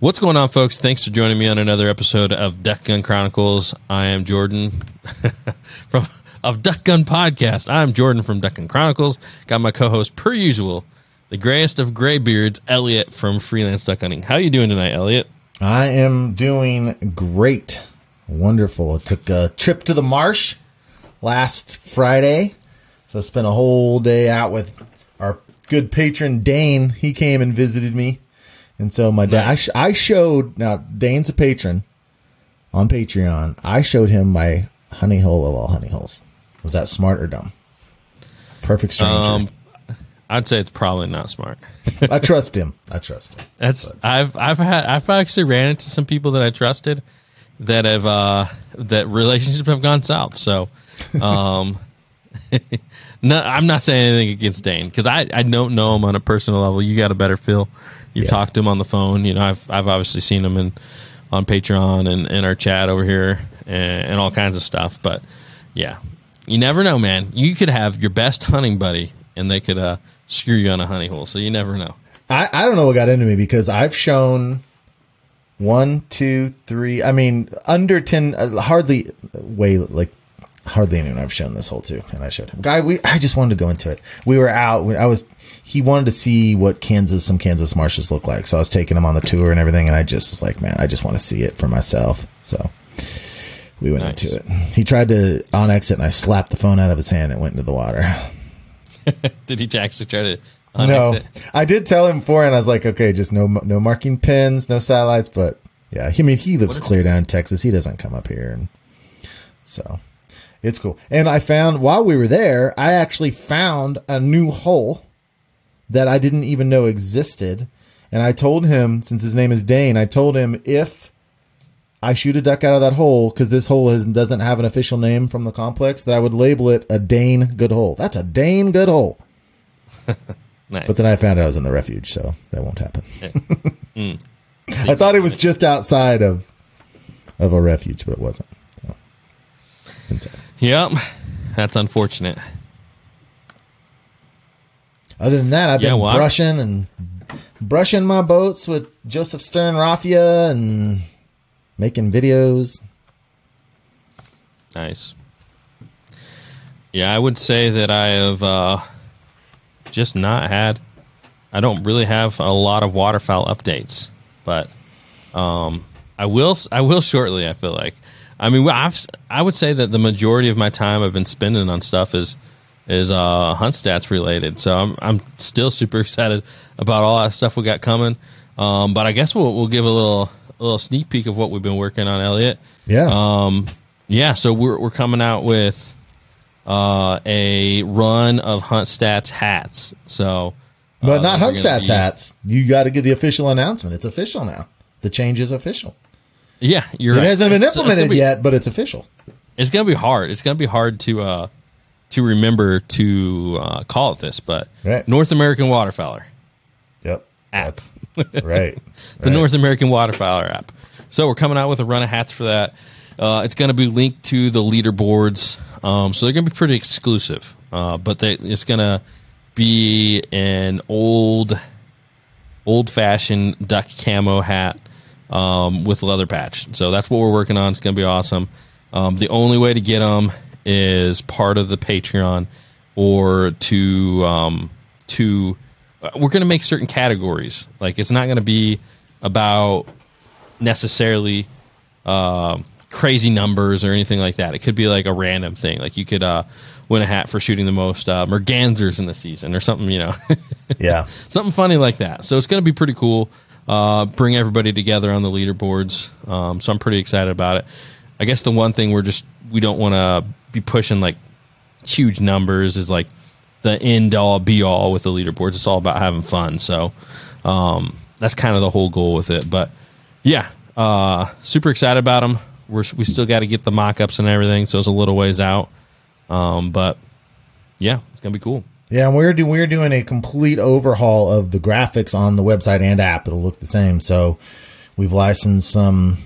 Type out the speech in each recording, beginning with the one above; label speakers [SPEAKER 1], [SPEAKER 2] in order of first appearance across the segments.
[SPEAKER 1] What's going on, folks? Thanks for joining me on another episode of Duck Gun Chronicles. I am Jordan from of Duck Gun Podcast. I'm Jordan from Duck Gun Chronicles. Got my co-host, per usual, the grayest of gray beards, Elliot from Freelance Duck Hunting. How are you doing tonight, Elliot?
[SPEAKER 2] I am doing great. Wonderful. I took a trip to the marsh last Friday. So I spent a whole day out with good patron Dane. He came and visited me. And so my dad, I, sh- I showed, now Dane's a patron on Patreon. I showed him my honey hole of all honey holes. Was that smart or dumb? Perfect stranger.
[SPEAKER 1] Um, I'd say it's probably not smart.
[SPEAKER 2] I trust him. I trust him.
[SPEAKER 1] That's I've I've had I've actually ran into some people that I trusted that have uh that relationships have gone south. So um no I'm not saying anything against Dane because I, I don't know him on a personal level. You got a better feel. You've
[SPEAKER 2] Yeah.
[SPEAKER 1] talked to him on the phone. You know, I've I've obviously seen him in on Patreon and in our chat over here and, and all kinds of stuff. But yeah. You never know, man. You could have your best hunting buddy and they could uh screw you on a honey hole. So you never know.
[SPEAKER 2] I, I don't know what got into me because I've shown one, two, three. I mean, under ten, uh, hardly way like hardly anyone I've shown this hole to, and I showed him. Guy, we I just wanted to go into it. We were out. I was. He wanted to see what Kansas, some Kansas marshes look like. So I was taking him on the tour and everything, and I just was like, man, I just want to see it for myself. So we went
[SPEAKER 1] Nice.
[SPEAKER 2] into it. He tried to on exit, and I slapped the phone out of his hand and went into the water.
[SPEAKER 1] Did he actually try to
[SPEAKER 2] No,
[SPEAKER 1] unex it?
[SPEAKER 2] I did tell him for, beforehand. I was like, okay, just no no marking pins, no satellites. But yeah, I mean, he lives clear down in Texas. He doesn't come up here, and so it's cool. And I found while we were there, I actually found a new hole that I didn't even know existed. And I told him, since his name is Dane, I told him if I shoot a duck out of that hole because this hole has, doesn't have an official name from the complex, that I would label it a Dane good hole. That's a Dane good hole.
[SPEAKER 1] Nice.
[SPEAKER 2] But then I found out I was in the refuge, so that won't happen.
[SPEAKER 1] Mm.
[SPEAKER 2] I thought it was just outside of of a refuge, but it wasn't. So. Inside.
[SPEAKER 1] Yep. That's unfortunate.
[SPEAKER 2] Other than that, I've
[SPEAKER 1] Yeah,
[SPEAKER 2] been
[SPEAKER 1] well,
[SPEAKER 2] brushing and brushing my boats with Joseph Stern Raffia and making videos.
[SPEAKER 1] Nice. Yeah, I would say that I have uh, just not had. I don't really have a lot of waterfowl updates, but um, I will. I will shortly. I feel like. I mean, I've. I would say that the majority of my time I've been spending on stuff is is uh, hunt stats related. So I'm I'm still super excited about all that stuff we got coming. Um, but I guess we'll we'll give a little a little sneak peek of what we've been working on, Elliot.
[SPEAKER 2] Yeah.
[SPEAKER 1] Um, yeah, so we're we're coming out with uh, a run of Hunt Stats hats. So,
[SPEAKER 2] but
[SPEAKER 1] uh,
[SPEAKER 2] not Hunt Stats
[SPEAKER 1] be-
[SPEAKER 2] hats. You got to get the official announcement. It's official now. The change is official.
[SPEAKER 1] Yeah, you're
[SPEAKER 2] It
[SPEAKER 1] right.
[SPEAKER 2] hasn't been
[SPEAKER 1] It's- it's
[SPEAKER 2] implemented
[SPEAKER 1] be-
[SPEAKER 2] yet, but it's official.
[SPEAKER 1] It's gonna be hard. It's gonna be hard to uh, to remember to uh, call it this, but
[SPEAKER 2] Right.
[SPEAKER 1] North American Waterfowler
[SPEAKER 2] Yep.
[SPEAKER 1] app.
[SPEAKER 2] That's- right.
[SPEAKER 1] the
[SPEAKER 2] Right.
[SPEAKER 1] North American Waterfowler app. So we're coming out with a run of hats for that. Uh, it's going to be linked to the leaderboards, um, so they're going to be pretty exclusive. Uh, but they, it's going to be an old, old fashioned duck camo hat um, with leather patch. So that's what we're working on. It's going to be awesome. Um, the only way to get them is part of the Patreon or to um, to uh, we're going to make certain categories. Like it's not going to be about necessarily um crazy numbers or anything like that. It could be like a random thing. Like you could uh, win a hat for shooting the most uh, mergansers in the season or something. You know,
[SPEAKER 2] Yeah.
[SPEAKER 1] something funny like that. So it's going to be pretty cool. Uh, bring everybody together on the leaderboards. Um, so I'm pretty excited about it. I guess the one thing we're just we don't want to be pushing like huge numbers is like the end all be all with the leaderboards. It's all about having fun. So um, that's kind of the whole goal with it. But yeah, uh, super excited about them. We're we still got to get the mock ups and everything, so it's a little ways out. Um, but yeah, it's gonna be cool.
[SPEAKER 2] Yeah, we're we're doing a complete overhaul of the graphics on the website and app. It'll look the same. So we've licensed some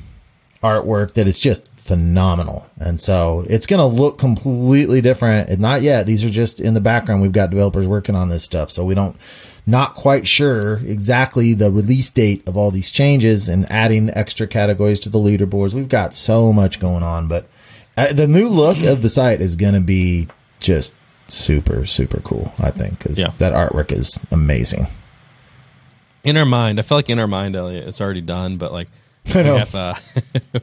[SPEAKER 2] artwork that is just phenomenal, and so it's going to look completely different. Not yet; these are just in the background. We've got developers working on this stuff, so we don't not quite sure exactly the release date of all these changes and adding extra categories to the leaderboards. We've got so much going on, but uh, the new look of the site is going to be just super, super cool, I think, because
[SPEAKER 1] Yeah.
[SPEAKER 2] that artwork is amazing.
[SPEAKER 1] in our mind, I feel like in our mind, Elliot, it's already done, but like
[SPEAKER 2] I know.
[SPEAKER 1] we have, uh,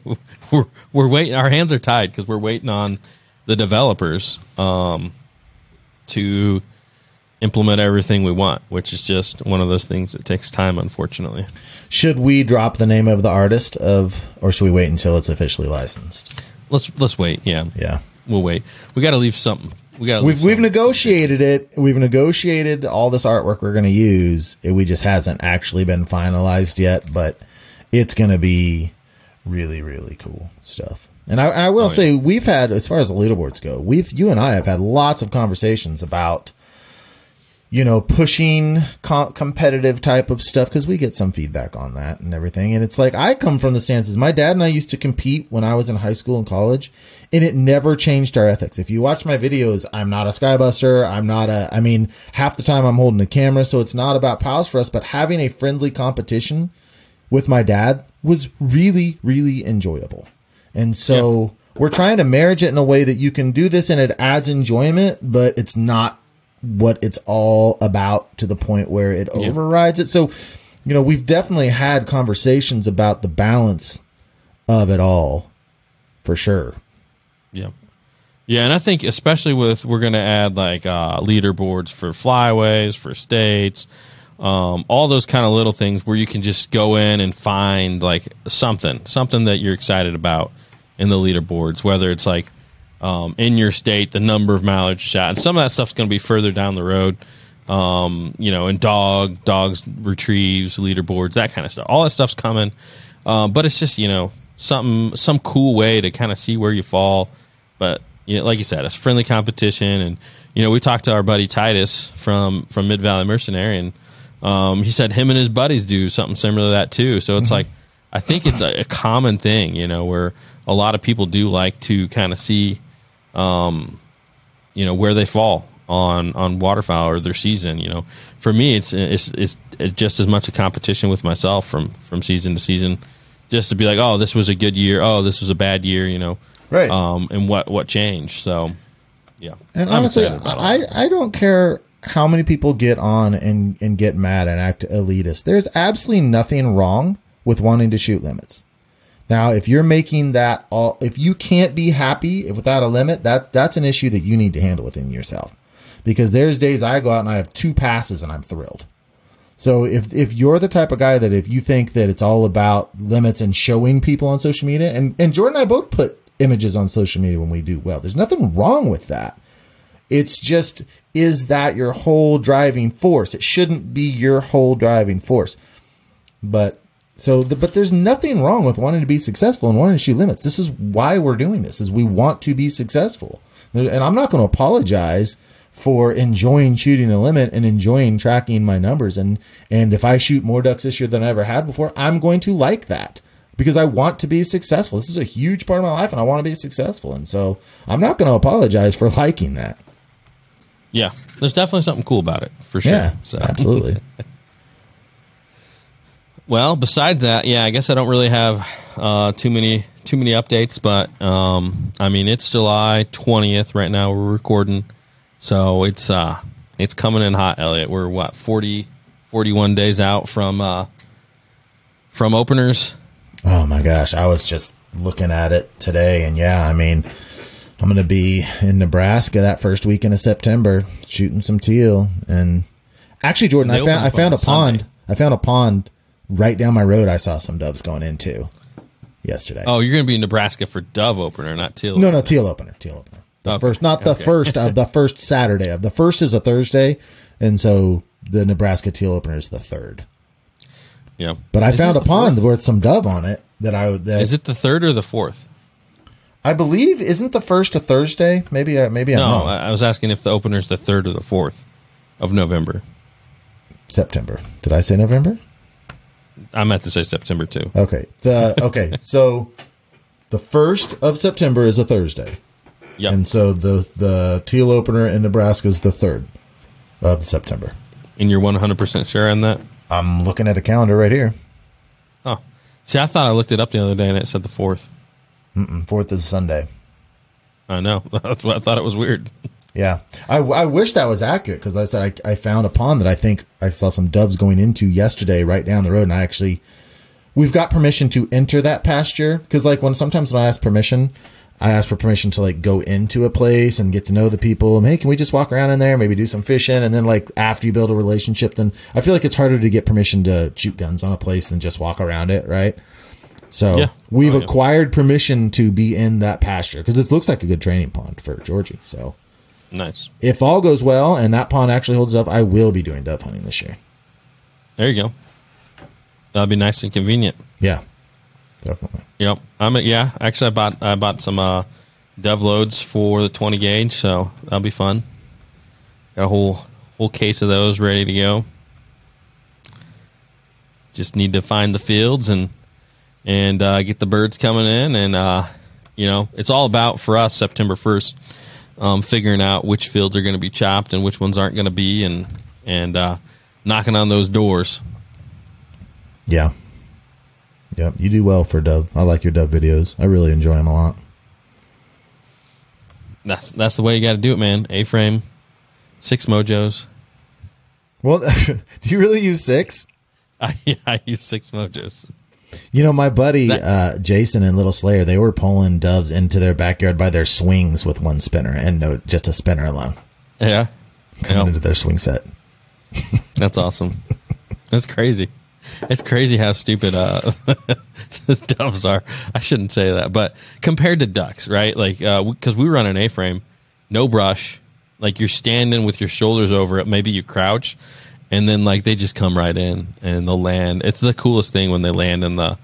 [SPEAKER 1] we're we're waiting. Our hands are tied because we're waiting on the developers um, to implement everything we want, which is just one of those things that takes time, unfortunately.
[SPEAKER 2] Should we drop the name of the artist of, or should we wait until it's officially licensed?
[SPEAKER 1] Let's let's wait. Yeah,
[SPEAKER 2] Yeah.
[SPEAKER 1] we'll wait. We got to leave something. We got.
[SPEAKER 2] We've we've negotiated it. We've negotiated all this artwork we're going to use. It we just hasn't actually been finalized yet, but it's going to be really really cool stuff. And I, I will
[SPEAKER 1] Oh, yeah.
[SPEAKER 2] say we've had as far as the leaderboards go, we've you and I have had lots of conversations about you know pushing com- competitive type of stuff because we get some feedback on that and everything. And it's like I come from the stances. My dad and I used to compete when I was in high school and college, and it never changed our ethics. If you watch my videos, I'm not a skybuster. I'm not a. I mean, half the time I'm holding a camera, so it's not about pals for us. But having a friendly competition with my dad was really, really enjoyable. And so we're trying to marriage it in a way that you can do this and it adds enjoyment, but it's not what it's all about to the point where it overrides it. So, you know, we've definitely had conversations about the balance of it all for sure.
[SPEAKER 1] Yeah. Yeah, and I think especially with we're going to add like uh, leaderboards for flyways, for states, um, all those kind of little things where you can just go in and find like something, something that you're excited about in the leaderboards, whether it's like um, in your state, the number of mileage you shot, and some of that stuff's going to be further down the road. Um, you know, and dog, dogs retrieves, leaderboards, that kind of stuff. All that stuff's coming, um, but it's just you know something, some cool way to kind of see where you fall. But you know, like you said, it's friendly competition, and you know, we talked to our buddy Titus from from Mid Valley Mercenary, and um, he said him and his buddies do something similar to that too. So it's like I think it's a, a common thing, you know, where a lot of people do like to kind of see, um, you know, where they fall on on waterfowl or their season. You know, for me, it's it's it's, just as much a competition with myself from from season to season, just to be like, oh, this was a good year, oh, this was a bad year, you know,
[SPEAKER 2] Right.
[SPEAKER 1] Um, and what what changed? So, yeah,
[SPEAKER 2] And
[SPEAKER 1] I'm
[SPEAKER 2] honestly,
[SPEAKER 1] excited about all
[SPEAKER 2] I. I don't care how many people get on and, and get mad and act elitist. There's absolutely nothing wrong with wanting to shoot limits. Now, if you're making that all, if you can't be happy without a limit, that that's an issue that you need to handle within yourself. Because there's days I go out and I have two passes and I'm thrilled. So if if you're the type of guy that if you think that it's all about limits and showing people on social media, and and Jordan and I both put images on social media when we do well, there's nothing wrong with that. It's just is that your whole driving force? It shouldn't be your whole driving force. But so, the, but there's nothing wrong with wanting to be successful and wanting to shoot limits. This is why we're doing this. Is we want to be successful, and I'm not going to apologize for enjoying shooting a limit and enjoying tracking my numbers. And and if I shoot more ducks this year than I ever had before, I'm going to like that because I want to be successful. This is a huge part of my life, and I want to be successful. And so I'm not going to apologize for liking that.
[SPEAKER 1] yeah, there's definitely something cool about it for sure.
[SPEAKER 2] Yeah,
[SPEAKER 1] so
[SPEAKER 2] absolutely.
[SPEAKER 1] Well, besides that, yeah, I guess I don't really have uh, too many too many updates, but um, I mean it's July twentieth right now. We're recording, so it's uh, it's coming in hot, Elliot. We're what 40, 41 days out from uh, from openers.
[SPEAKER 2] Oh my gosh, I was just looking at it today, and yeah, I mean, I'm going to be in Nebraska that first weekend of September shooting some teal. And actually, Jordan,
[SPEAKER 1] They
[SPEAKER 2] I found I found a
[SPEAKER 1] Sunday.
[SPEAKER 2] pond. I found a pond right down my road. I saw some doves going into yesterday.
[SPEAKER 1] Oh, you're going to be in Nebraska for dove opener, not teal.
[SPEAKER 2] no, no, teal opener, teal opener. The
[SPEAKER 1] Okay,
[SPEAKER 2] first, not the
[SPEAKER 1] okay.
[SPEAKER 2] first of the first Saturday of the first is a Thursday, and so the Nebraska teal opener is the third.
[SPEAKER 1] Yeah,
[SPEAKER 2] But I
[SPEAKER 1] Is
[SPEAKER 2] found a pond
[SPEAKER 1] fourth?
[SPEAKER 2] with some dove on it that I that
[SPEAKER 1] Is it the third or the fourth?
[SPEAKER 2] I believe isn't the first a Thursday? Maybe I maybe I'm
[SPEAKER 1] No,
[SPEAKER 2] wrong.
[SPEAKER 1] I, I was asking if the opener is the third or the fourth of November.
[SPEAKER 2] September. Did I say November?
[SPEAKER 1] I meant to say September too.
[SPEAKER 2] Okay. The okay. so the first of September is a Thursday,
[SPEAKER 1] Yeah.
[SPEAKER 2] and so the the teal opener in Nebraska is the third of September.
[SPEAKER 1] And you're 100% sure on that?
[SPEAKER 2] I'm looking at a calendar right here.
[SPEAKER 1] Oh. See, I thought I looked it up the other day and it said the 4th.
[SPEAKER 2] Mm-mm, fourth is Sunday.
[SPEAKER 1] I know. That's what I thought it was weird.
[SPEAKER 2] Yeah, I, I wish that was accurate because I said I, I found a pond that I think I saw some doves going into yesterday right down the road, and I actually we've got permission to enter that pasture because like when sometimes when I ask permission, I ask for permission to like go into a place and get to know the people. And hey, can we just walk around in there, maybe do some fishing, and then like after you build a relationship, then I feel like it's harder to get permission to shoot guns on a place than just walk around it, right? So
[SPEAKER 1] Yeah.
[SPEAKER 2] we've
[SPEAKER 1] Oh, yeah.
[SPEAKER 2] acquired permission to be in that pasture because it looks like a good training pond for Georgie. So
[SPEAKER 1] Nice.
[SPEAKER 2] if all goes well and that pond actually holds up, I will be doing dove hunting this year.
[SPEAKER 1] There you go. That'll be nice and convenient.
[SPEAKER 2] Yeah, definitely.
[SPEAKER 1] Yep. I'm a, yeah. Actually, I bought I bought some uh, dev loads for the 20 gauge, so that'll be fun. Got a whole whole case of those ready to go. Just need to find the fields and and uh, get the birds coming in, and uh, you know it's all about for us September 1st, um, figuring out which fields are going to be chopped and which ones aren't going to be, and and uh, knocking on those doors.
[SPEAKER 2] Yeah. Yep, you do well for dove. I like your dove videos. I really enjoy them a lot.
[SPEAKER 1] That's that's the way you got to do it, man. A frame, six mojos.
[SPEAKER 2] Well, do you really use six?
[SPEAKER 1] I, I use six mojos.
[SPEAKER 2] You know, my buddy uh, Jason and Little Slayer, they were pulling doves into their backyard by their swings with one spinner and no, just a spinner alone
[SPEAKER 1] Yeah,
[SPEAKER 2] coming
[SPEAKER 1] Yeah.
[SPEAKER 2] into their swing set.
[SPEAKER 1] that's awesome. that's crazy. It's crazy how stupid uh, doves are. I shouldn't say that, but compared to ducks, right? Like, because we run an A-frame, no brush. Like you're standing with your shoulders over it. Maybe you crouch, and then like they just come right in and they'll land. It's the coolest thing when they land in the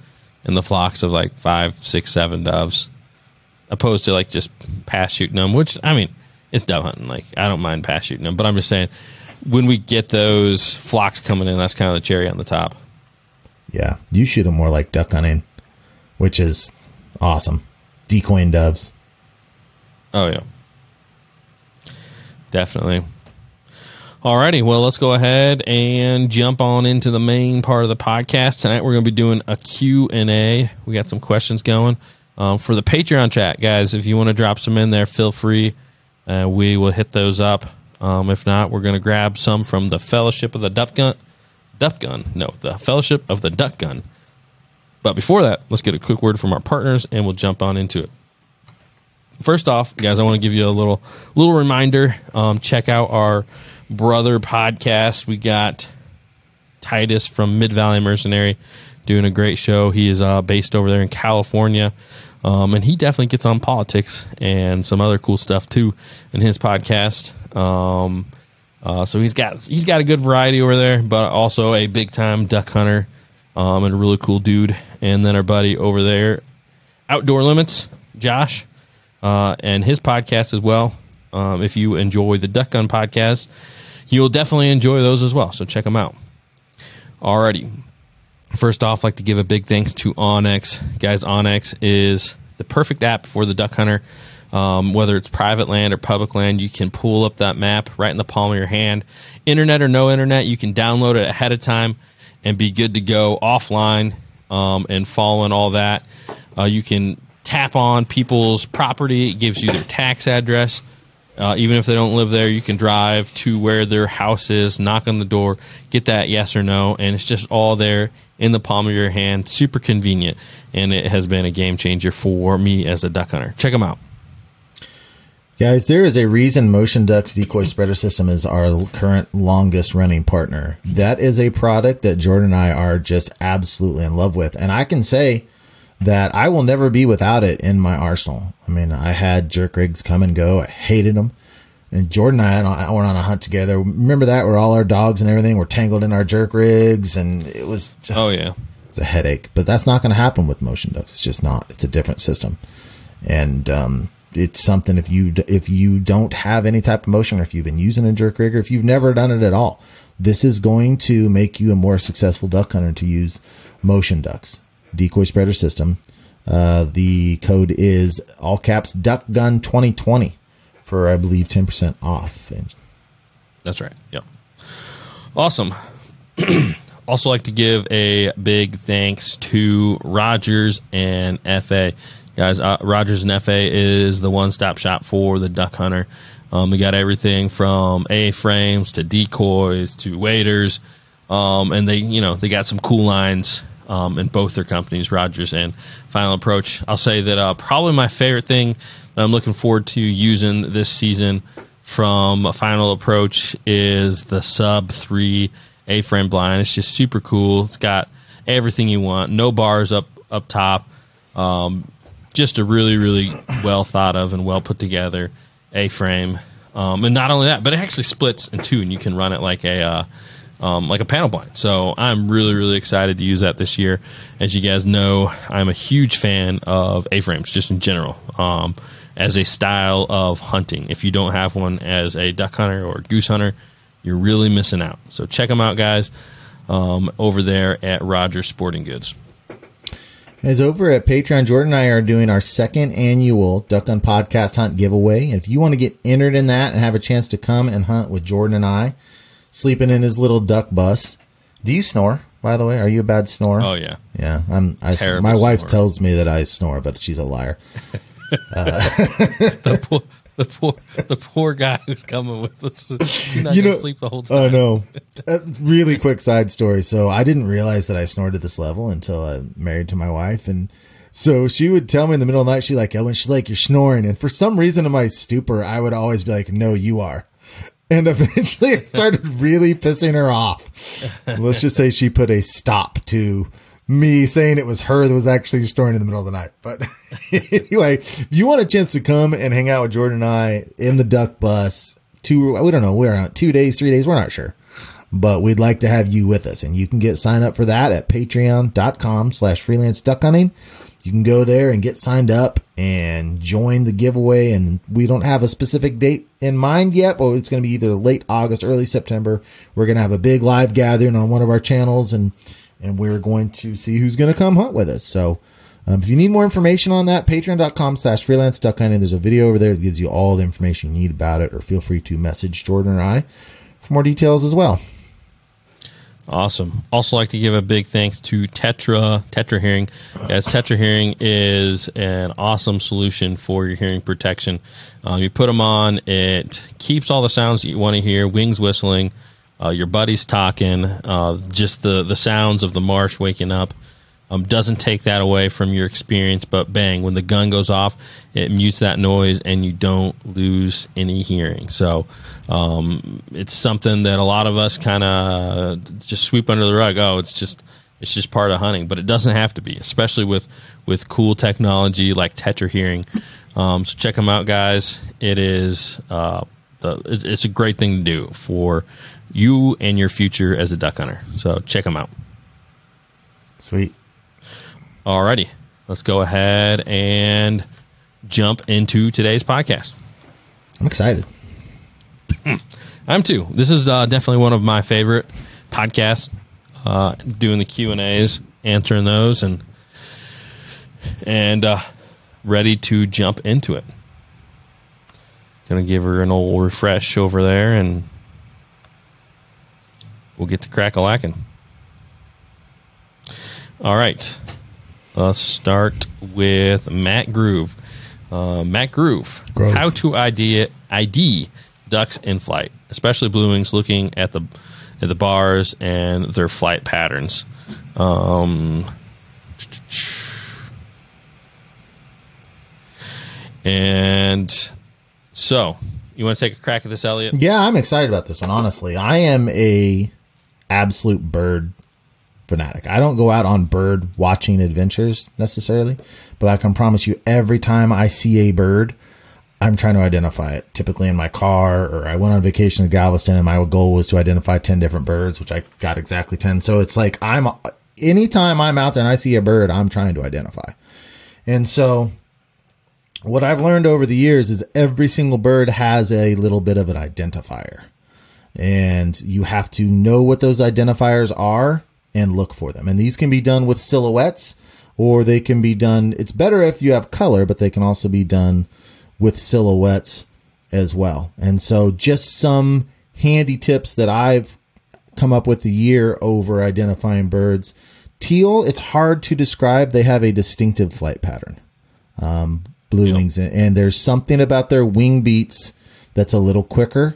[SPEAKER 1] in the flocks of like five, six, seven doves. opposed to like just pass shooting them, which I mean, it's dove hunting. Like I don't mind pass shooting them, but I'm just saying when we get those flocks coming in, that's kind of the cherry on the top.
[SPEAKER 2] Yeah, you shoot them more like duck hunting, which is awesome. Decoying doves.
[SPEAKER 1] Oh yeah, definitely. Alrighty, well let's go ahead and jump on into the main part of the podcast tonight. We're going to be doing a Q and A. We got some questions going um, for the Patreon chat, guys. If you want to drop some in there, feel free. Uh, we will hit those up. Um, if not, we're going to grab some from the Fellowship of the Duck Gun. Duck Gun, no, the Fellowship of the Duck Gun. But before that, let's get a quick word from our partners, and we'll jump on into it first off, guys, I want to give you a little little reminder. Um, check out our brother podcast. We got Titus from Mid Valley Mercenary doing a great show. He is uh, based over there in California, um, and he definitely gets on politics and some other cool stuff too in his podcast. Um, uh, so he's got he's got a good variety over there, but also a big time duck hunter um, and a really cool dude. And then our buddy over there, Outdoor Limits, Josh uh, and his podcast as well. Um, if you enjoy the Duck Gun podcast, you'll definitely enjoy those as well. So check them out. Alrighty. First off, like to give a big thanks to onX. Guys, onX is the perfect app for the duck hunter. Um, whether it's private land or public land, you can pull up that map right in the palm of your hand. Internet or no internet, you can download it ahead of time and be good to go offline um, and following all that. Uh, you can tap on people's property, it gives you their tax address. Uh, even if they don't live there, you can drive to where their house is, knock on the door, get that yes or no, and it's just all there in the palm of your hand. Super convenient, and it has been a game changer for me as a duck hunter. Check them out.
[SPEAKER 2] Guys, there is a reason Motion Ducks Decoy Spreader System is our current longest running partner. That is a product that Jordan and I are just absolutely in love with. And I can say that I will never be without it in my arsenal. I mean, I had jerk rigs come and go. I hated them. And Jordan and I I went on a hunt together. Remember that where all our dogs and everything were tangled in our jerk rigs and it was just,
[SPEAKER 1] Oh yeah,
[SPEAKER 2] it's a headache. But that's not going to happen with motion ducks. It's just not. It's a different system, and um, it's something if you if you don't have any type of motion, or if you've been using a jerk rig, or if you've never done it at all, this is going to make you a more successful duck hunter to use motion ducks decoy spreader system. Uh, the code is all caps duck gun 2020 for I believe 10% off.
[SPEAKER 1] That's right. Yep. Awesome. also, like to give a big thanks to Rogers and FA. Guys, uh, Rogers and FA is the one stop shop for the duck hunter. Um, we got everything from A frames to decoys to waders. Um, and they, you know, they got some cool lines um, in both their companies, Rogers and Final Approach. I'll say that uh, probably my favorite thing that I'm looking forward to using this season from Final Approach is the sub three A frame blind. It's just super cool. It's got everything you want. No bars up up top. Um, just a really really well thought of and well put together A frame. Um, and not only that, but it actually splits in two, and you can run it like a uh, um, like a panel blind. So I'm really, really excited to use that this year. As you guys know, I'm a huge fan of A-frames just in general um, as a style of hunting. If you don't have one as a duck hunter or goose hunter, you're really missing out. So check them out, guys, um, over there at Rogers Sporting Goods.
[SPEAKER 2] As over at Patreon, Jordan and I are doing our second annual Duck Hunt Podcast Hunt giveaway. If you want to get entered in that and have a chance to come and hunt with Jordan and I, sleeping in his little duck bus. Do you snore? By the way, are you a bad snorer?
[SPEAKER 1] Oh yeah,
[SPEAKER 2] yeah. I'm. I,
[SPEAKER 1] Terrible
[SPEAKER 2] my wife
[SPEAKER 1] snorer.
[SPEAKER 2] tells me that I snore, but she's a liar.
[SPEAKER 1] the poor, the poor, the poor guy who's coming with us.
[SPEAKER 2] You know-
[SPEAKER 1] sleep the whole time.
[SPEAKER 2] Oh no! A really quick side story. So I didn't realize that I snored at this level until I'm married to my wife, and so she would tell me in the middle of the night. She like, oh, Ellen, she's like, you're snoring, and for some reason in my stupor, I would always be like, no, you are. And eventually, I started really pissing her off. Let's just say she put a stop to me saying it was her that was actually snoring in the middle of the night. But anyway, if you want a chance to come and hang out with Jordan and I in the duck bus, two, we don't know, we're out two days, three days, we're not sure. But we'd like to have you with us. And you can get signed up for that at patreon.com slash freelance duck hunting. You can go there and get signed up and join the giveaway. And we don't have a specific date in mind yet, but it's going to be either late August, early September. We're going to have a big live gathering on one of our channels and, and we're going to see who's going to come hunt with us. So, um, if you need more information on that, patreon.com slash freelance hunting. There's a video over there that gives you all the information you need about it, or feel free to message Jordan or I for more details as well.
[SPEAKER 1] Awesome. Also, like to give a big thanks to Tetra Tetra Hearing, as Tetra Hearing is an awesome solution for your hearing protection. Um, you put them on, it keeps all the sounds that you want to hear: wings whistling, uh, your buddies talking, uh, just the the sounds of the marsh waking up. Um, doesn't take that away from your experience, but bang, when the gun goes off, it mutes that noise and you don't lose any hearing. So um, it's something that a lot of us kind of just sweep under the rug. Oh, it's just it's just part of hunting, but it doesn't have to be, especially with with cool technology like Tetra Hearing. Um, so check them out, guys. It is uh, the it's a great thing to do for you and your future as a duck hunter. So check them out.
[SPEAKER 2] Sweet.
[SPEAKER 1] Alrighty, let's go ahead and jump into today's podcast.
[SPEAKER 2] I'm excited.
[SPEAKER 1] I'm too. This is uh, definitely one of my favorite podcasts. Uh, doing the Q and A's, answering those, and and uh, ready to jump into it. Gonna give her an old refresh over there, and we'll get to crack a lacking. All right, let's start with Matt Groove. Uh, Matt Groove,
[SPEAKER 2] Grove.
[SPEAKER 1] how to ID ID ducks in flight, especially blue wings. Looking at the at the bars and their flight patterns. Um, and so, you want to take a crack at this, Elliot?
[SPEAKER 2] Yeah, I'm excited about this one. Honestly, I am a absolute bird fanatic. I don't go out on bird watching adventures necessarily, but I can promise you, every time I see a bird, I'm trying to identify it. Typically in my car, or I went on vacation to Galveston, and my goal was to identify ten different birds, which I got exactly ten. So it's like I'm anytime I'm out there and I see a bird, I'm trying to identify. And so what I've learned over the years is every single bird has a little bit of an identifier. And you have to know what those identifiers are and look for them. And these can be done with silhouettes or they can be done, it's better if you have color, but they can also be done with silhouettes as well. And so just some handy tips that I've come up with the year over identifying birds. Teal, it's hard to describe. They have a distinctive flight pattern. Um, blue
[SPEAKER 1] Yep.
[SPEAKER 2] wings, and, and there's something about their wing beats that's a little quicker.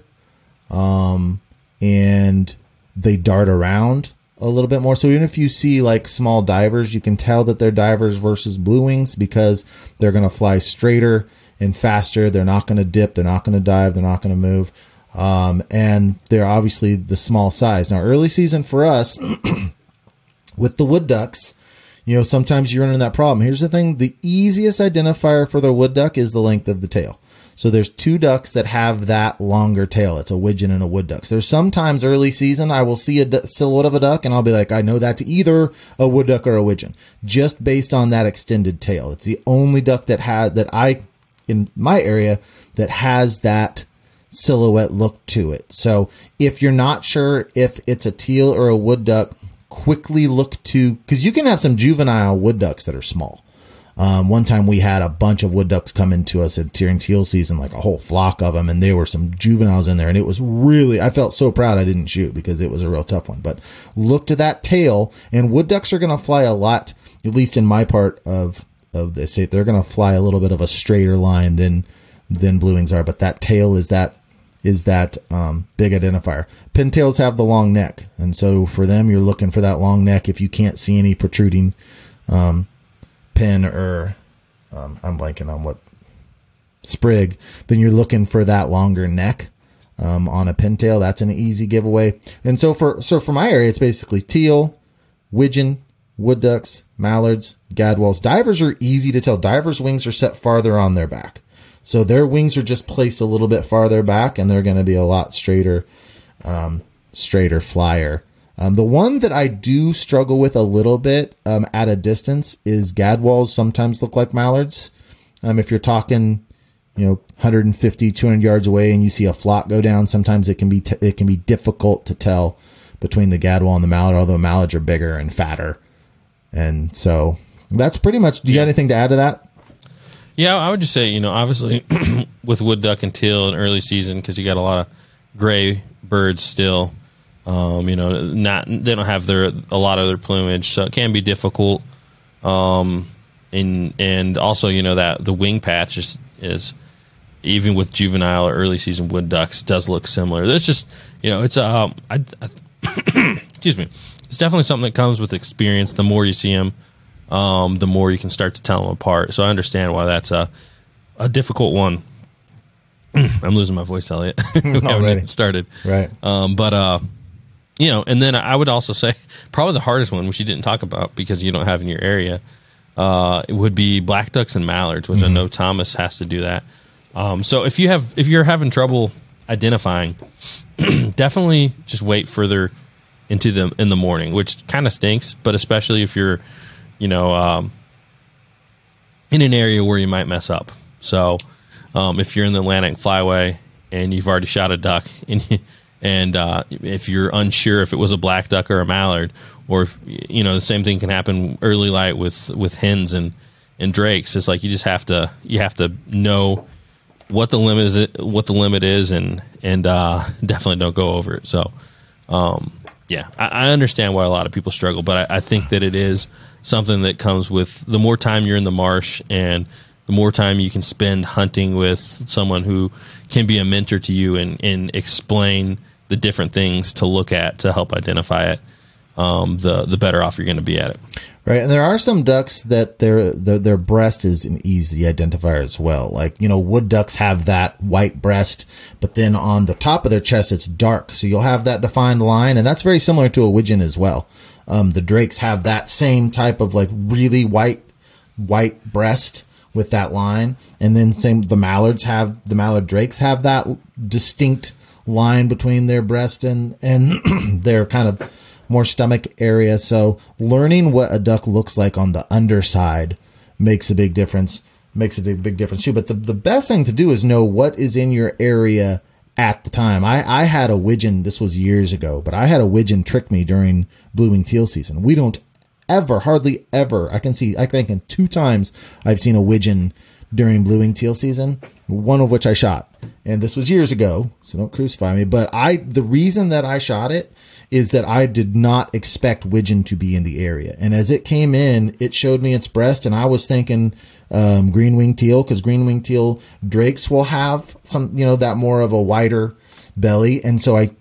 [SPEAKER 2] Um, and they dart around a little bit more. So even if you see like small divers, you can tell that they're divers versus blue wings because they're going to fly straighter and faster. They're not going to dip. They're not going to dive. They're not going to move. Um, and they're obviously the small size. Now, early season for us with the wood ducks, you know, sometimes you run into that problem. Here's the thing the easiest identifier for the wood duck is the length of the tail. So there's two ducks that have that longer tail. It's a widgeon and a wood duck. So there's sometimes early season I will see a silhouette of a duck and I'll be like, I know that's either a wood duck or a widgeon, just based on that extended tail. It's the only duck that had that I in my area that has that silhouette look to it. So if you're not sure if it's a teal or a wood duck, quickly look to because you can have some juvenile wood ducks that are small. Um, one time we had a bunch of wood ducks come into us during teal season, like a whole flock of them, and there were some juveniles in there, and it was really I felt so proud I didn't shoot because it was a real tough one. But look to that tail, and wood ducks are going to fly a lot, at least in my part of of the state. They're going to fly a little bit of a straighter line than than blue wings are, but that tail is that is that um, big identifier. Pintails have the long neck, and so for them, you're looking for that long neck. If you can't see any protruding um, pin or um, I'm blanking on what sprig, then you're looking for that longer neck um, on a pintail. That's an easy giveaway. And so for so for my area, it's basically teal, widgeon, wood ducks, mallards, gadwalls. Divers are easy to tell. Divers' wings are set farther on their back. So their wings are just placed a little bit farther back and they're going to be a lot straighter, um, straighter flyer. Um, the one that I do struggle with a little bit um, at a distance is gadwalls sometimes look like mallards. Um, if you're talking, you know, 150, 200 yards away and you see a flock go down, sometimes it can be, t- it can be difficult to tell between the gadwall and the mallard, although mallards are bigger and fatter. And so that's pretty much, do you got anything to add to that?
[SPEAKER 1] Yeah, I would just say, you know, obviously with wood duck and teal in early season because you got a lot of gray birds still. Um, you know, not they don't have their a lot of their plumage, so it can be difficult. Um, and and also, you know, that the wing patch is is even with juvenile or early season wood ducks does look similar. There's just you know, it's um, I, I excuse me, it's definitely something that comes with experience. The more you see them, um, the more you can start to tell them apart. So I understand why that's a a difficult one. I'm losing my voice, Elliot. we haven't
[SPEAKER 2] Already.
[SPEAKER 1] even started,
[SPEAKER 2] Right.
[SPEAKER 1] um, but uh, you know, and then I would also say probably the hardest one, which you didn't talk about because you don't have in your area, uh, it would be black ducks and mallards, which I know Thomas has to do that. Um, so if you have if you're having trouble identifying, definitely just wait further into the in the morning, which kind of stinks, but especially if you're, you know, um, in an area where you might mess up. So um, if you're in the Atlantic Flyway and you've already shot a duck, and you, and uh, if you're unsure if it was a black duck or a mallard, or if you know the same thing can happen early light with with hens and and drakes. It's like you just have to you have to know what the limit is what the limit is and and uh, definitely don't go over it. So um, yeah, I, I understand why a lot of people struggle, but I, I think that it is something that comes with the more time you're in the marsh and the more time you can spend hunting with someone who can be a mentor to you and, and explain the different things to look at to help identify it, um, the the better off you're going to be at it.
[SPEAKER 2] Right, and there are some ducks that their, their their breast is an easy identifier as well. Like you know, wood ducks have that white breast, but then on the top of their chest it's dark, so you'll have that defined line, and that's very similar to a widgeon as well. Um, the drakes have that same type of like really white white breast with that line, and then same the mallards have the mallard drakes have that distinct line between their breast and and their kind of more stomach area. So learning what a duck looks like on the underside makes a big difference. Makes a big, difference too. But the, the best thing to do is know what is in your area at the time. I, I had a widgeon, this was years ago, but I had a widgeon trick me during blue wing teal season. We don't ever, hardly ever, I can see, I think in two times I've seen a widgeon during blue wing teal season, one of which I shot. And this was years ago, so don't crucify me. But I, the reason that I shot it is that I did not expect widgeon to be in the area. And as it came in, it showed me its breast, and I was thinking um, green wing teal because green wing teal drakes will have some, you know, that more of a wider belly. And so I,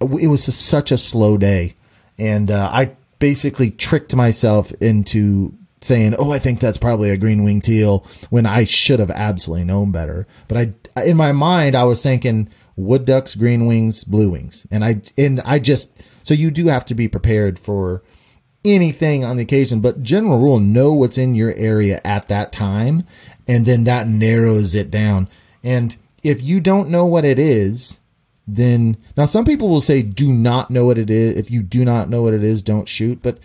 [SPEAKER 2] it was such a slow day, and uh, I basically tricked myself into saying, "Oh, I think that's probably a green wing teal," when I should have absolutely known better. But I, in my mind, I was thinking wood ducks, green wings, blue wings, and I and I just so you do have to be prepared for anything on the occasion, but general rule, know what's in your area at that time, and then that narrows it down. And if you don't know what it is, then now some people will say do not know what it is. If you do not know what it is, don't shoot. But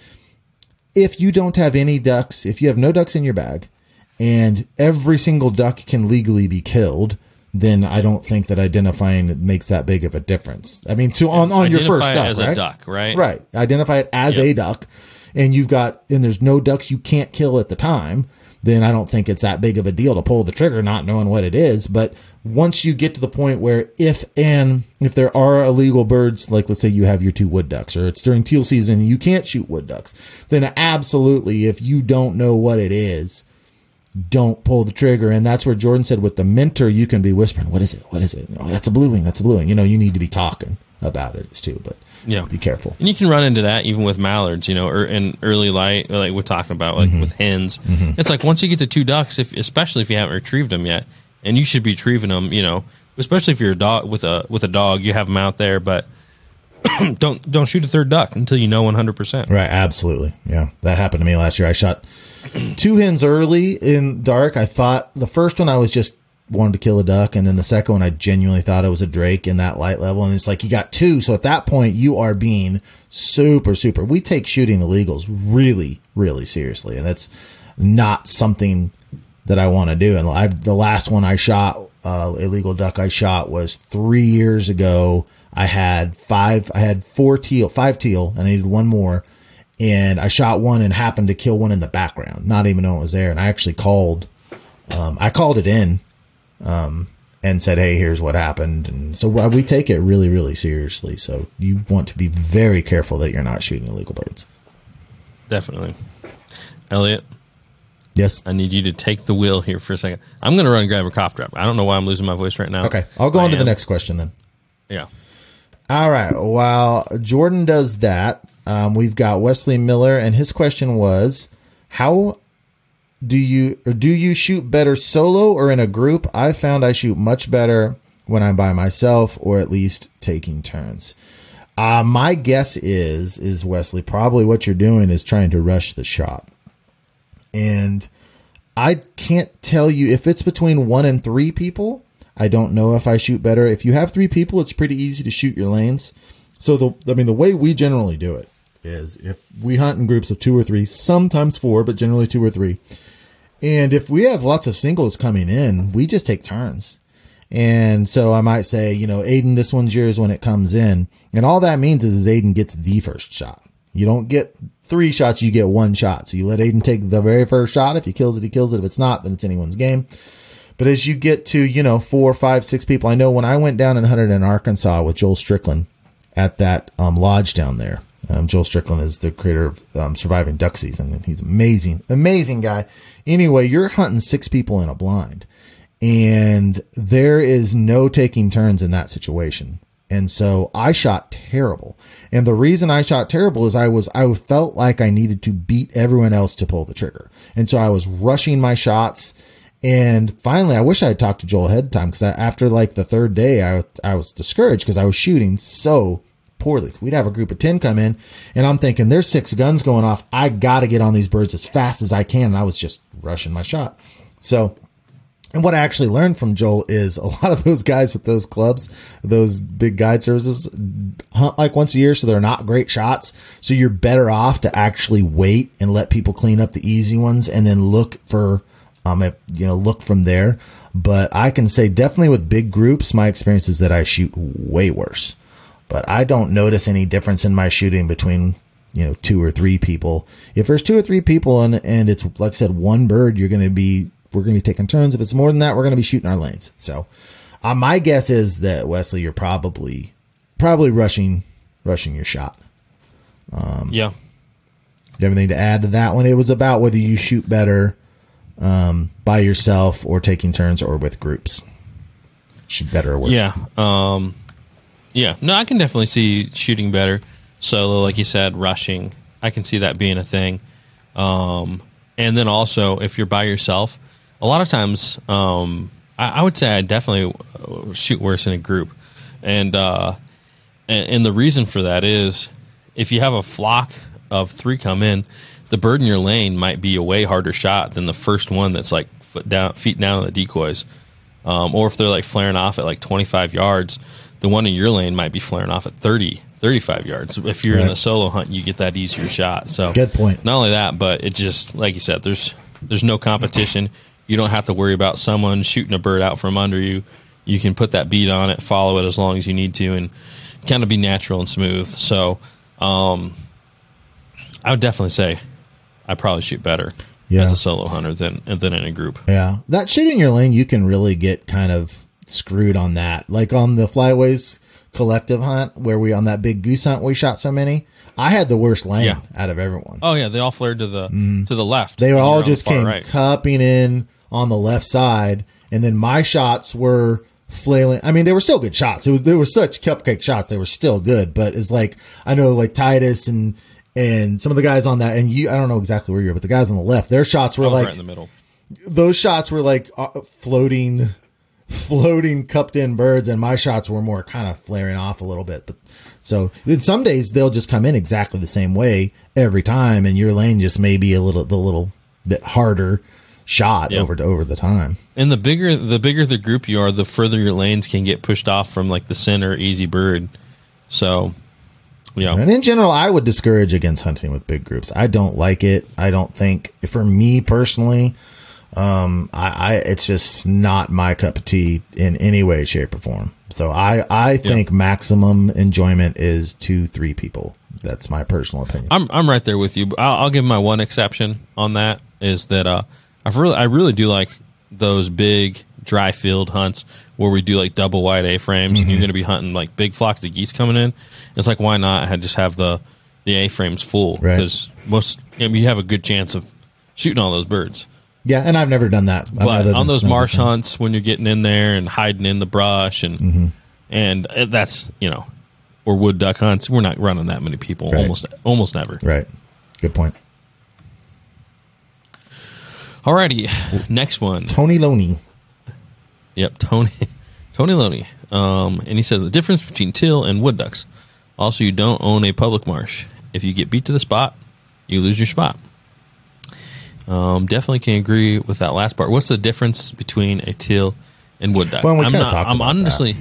[SPEAKER 2] if you don't have any ducks, if you have no ducks in your bag, and every single duck can legally be killed, then I don't think that identifying makes that big of a difference. I mean, to on, on your first duck,
[SPEAKER 1] as
[SPEAKER 2] right?
[SPEAKER 1] a duck, right?
[SPEAKER 2] Right. Identify it as
[SPEAKER 1] Yep.
[SPEAKER 2] a duck, and you've got and there's no ducks you can't kill at the time. Then I don't think it's that big of a deal to pull the trigger, not knowing what it is. But once you get to the point where if and if there are illegal birds, like let's say you have your two wood ducks, or it's during teal season, you can't shoot wood ducks, then absolutely, if you don't know what it is, don't pull the trigger. And that's where Jordan said with the mentor, you can be whispering, what is it? What is it? Oh, that's a blue wing. That's a blue wing. You know, you need to be talking about it too, but
[SPEAKER 1] Yeah.
[SPEAKER 2] be careful.
[SPEAKER 1] And you can run into that even with mallards, you know, or in early light, like we're talking about,
[SPEAKER 2] Mm-hmm.
[SPEAKER 1] like with hens. It's like once you get to two ducks, if especially if you haven't retrieved them yet, and you should be retrieving them, you know, especially if you're a dog with a with a dog, you have them out there, but don't don't shoot a third duck until you know 100. percent
[SPEAKER 2] Right. Absolutely. Yeah. That happened to me last year. I shot two hens early in dark. I thought the first one I was just wanted to kill a duck. And then the second one, I genuinely thought it was a drake in that light level. And it's like, you got two. So at that point, you are being super, super. We take shooting illegals really, really seriously. And that's not something that I want to do. And I, the last one I shot, uh, illegal duck I shot was three years ago. I had five, I had four teal, five teal, and I needed one more. And I shot one and happened to kill one in the background, not even know it was there. And I actually called, um, I called it in, um, and said, Hey, here's what happened. And so we take it really, really seriously. So you want to be very careful that you're not shooting illegal birds.
[SPEAKER 1] Definitely. Elliot,
[SPEAKER 2] Yes.
[SPEAKER 1] I need you to take the wheel here for a second. I'm going to run and grab a cough drop. I don't know why I'm losing my voice right now.
[SPEAKER 2] Okay. I'll go on
[SPEAKER 1] I
[SPEAKER 2] to the next question then.
[SPEAKER 1] Yeah.
[SPEAKER 2] All right. While Jordan does that, um, we've got Wesley Miller, and his question was, "How do you or do you shoot better solo or in a group? I found I shoot much better when I'm by myself, or at least taking turns." Uh, my guess is is Wesley probably what you're doing is trying to rush the shot, and I can't tell you if it's between one and three people. I don't know if I shoot better. If you have three people, it's pretty easy to shoot your lanes. So the I mean the way we generally do it is if we hunt in groups of two or three, sometimes four, but generally two or three. And if we have lots of singles coming in, we just take turns. And so I might say, you know, Aiden, this one's yours when it comes in. And all that means is, is Aiden gets the first shot. You don't get three shots, you get one shot. So you let Aiden take the very first shot. If he kills it, he kills it. If it's not, then it's anyone's game. But as you get to, you know, four, five, six people, I know when I went down and hunted in Arkansas with Joel Strickland at that um, lodge down there. Um, Joel Strickland is the creator of um, Surviving Duck Season, and he's amazing, amazing guy. Anyway, you're hunting six people in a blind, and there is no taking turns in that situation. And so I shot terrible. And the reason I shot terrible is I was, I felt like I needed to beat everyone else to pull the trigger. And so I was rushing my shots. And finally, I wish I had talked to Joel ahead of time because after like the third day, I, I was discouraged because I was shooting so poorly. We'd have a group of 10 come in and I'm thinking there's six guns going off. I got to get on these birds as fast as I can. And I was just rushing my shot. So and what I actually learned from Joel is a lot of those guys at those clubs, those big guide services, hunt like once a year, so they're not great shots. So you're better off to actually wait and let people clean up the easy ones, and then look for, um, you know, look from there. But I can say definitely with big groups, my experience is that I shoot way worse. But I don't notice any difference in my shooting between you know two or three people. If there's two or three people and and it's like I said, one bird, you're going to be we're going to be taking turns. If it's more than that, we're going to be shooting our lanes. So, uh, my guess is that Wesley, you're probably probably rushing rushing your shot.
[SPEAKER 1] yeah.
[SPEAKER 2] You have anything to add to that one? It was about whether you shoot better um, by yourself or taking turns or with groups. Shoot better or worse.
[SPEAKER 1] Yeah. Um, yeah. No, I can definitely see shooting better. Solo, like you said, rushing. I can see that being a thing. Um, and then also, if you're by yourself, a lot of times, um, I, I would say I definitely uh, shoot worse in a group. And, uh, and, and the reason for that is if you have a flock of three come in, the bird in your lane might be a way harder shot than the first one that's like foot down, feet down on the decoys. Um, or if they're like flaring off at like 25 yards, the one in your lane might be flaring off at 30, 35 yards. If you're in the solo hunt, you get that easier shot. So
[SPEAKER 2] Good point.
[SPEAKER 1] Not only that, but it just like you said, there's there's no competition. You don't have to worry about someone shooting a bird out from under you. You can put that bead on it, follow it as long as you need to, and kind of be natural and smooth. So, um, I would definitely say I probably shoot better
[SPEAKER 2] Yeah.
[SPEAKER 1] as a solo hunter than than in a group.
[SPEAKER 2] Yeah, that shooting your lane, you can really get kind of screwed on that. Like on the Flyways collective hunt, where we on that big goose hunt, we shot so many. I had the worst lane
[SPEAKER 1] Yeah.
[SPEAKER 2] out of everyone.
[SPEAKER 1] Oh yeah, they all flared to the to the left.
[SPEAKER 2] they all just came
[SPEAKER 1] right.
[SPEAKER 2] cupping in on the left side, and then my shots were flailing. I mean, they were still good shots. It was they were such cupcake shots. They were still good, but it's like I know like Titus and and some of the guys on that, and you I don't know exactly where you're, but the guys on the left, their shots were like
[SPEAKER 1] right in the middle.
[SPEAKER 2] those shots were like uh, floating floating cupped in birds and my shots were more kind of flaring off a little bit but so then some days they'll just come in exactly the same way every time and your lane just may be a little the little bit harder shot
[SPEAKER 1] Yeah.
[SPEAKER 2] over to over the time
[SPEAKER 1] And the bigger the bigger the group you are, the further your lanes can get pushed off from like the center easy bird. So, yeah,
[SPEAKER 2] and in general i would discourage against hunting with big groups i don't like it i don't think for me personally um i, I it's just not my cup of tea in any way shape or form so i i think maximum enjoyment is two three people that's my personal opinion
[SPEAKER 1] I'm I'm right there with you. but I'll, I'll give my one exception on that is that uh, I've really I really do like those big dry field hunts where we do like double wide A frames and you're going to be hunting like big flocks of geese coming in. It's like why not had just have the the A frames full
[SPEAKER 2] Right.
[SPEAKER 1] because most I mean, you have a good chance of shooting all those birds.
[SPEAKER 2] Yeah and i've never done that
[SPEAKER 1] But on those marsh hunts, when you're getting in there and hiding in the brush, and
[SPEAKER 2] Mm-hmm.
[SPEAKER 1] and uh, that's you know, or wood duck hunts, we're not running that many people.
[SPEAKER 2] Right.
[SPEAKER 1] Almost almost never.
[SPEAKER 2] right good point
[SPEAKER 1] Alrighty, next one.
[SPEAKER 2] tony loney
[SPEAKER 1] Yep, Tony Tony Loney. Um, and he said the difference between teal and wood ducks. Also, you don't own a public marsh. If you get beat to the spot, you lose your spot. Um, definitely can agree with that last part. What's the difference between a teal and wood duck?
[SPEAKER 2] Well, we
[SPEAKER 1] I'm not. I'm
[SPEAKER 2] about that.
[SPEAKER 1] honestly.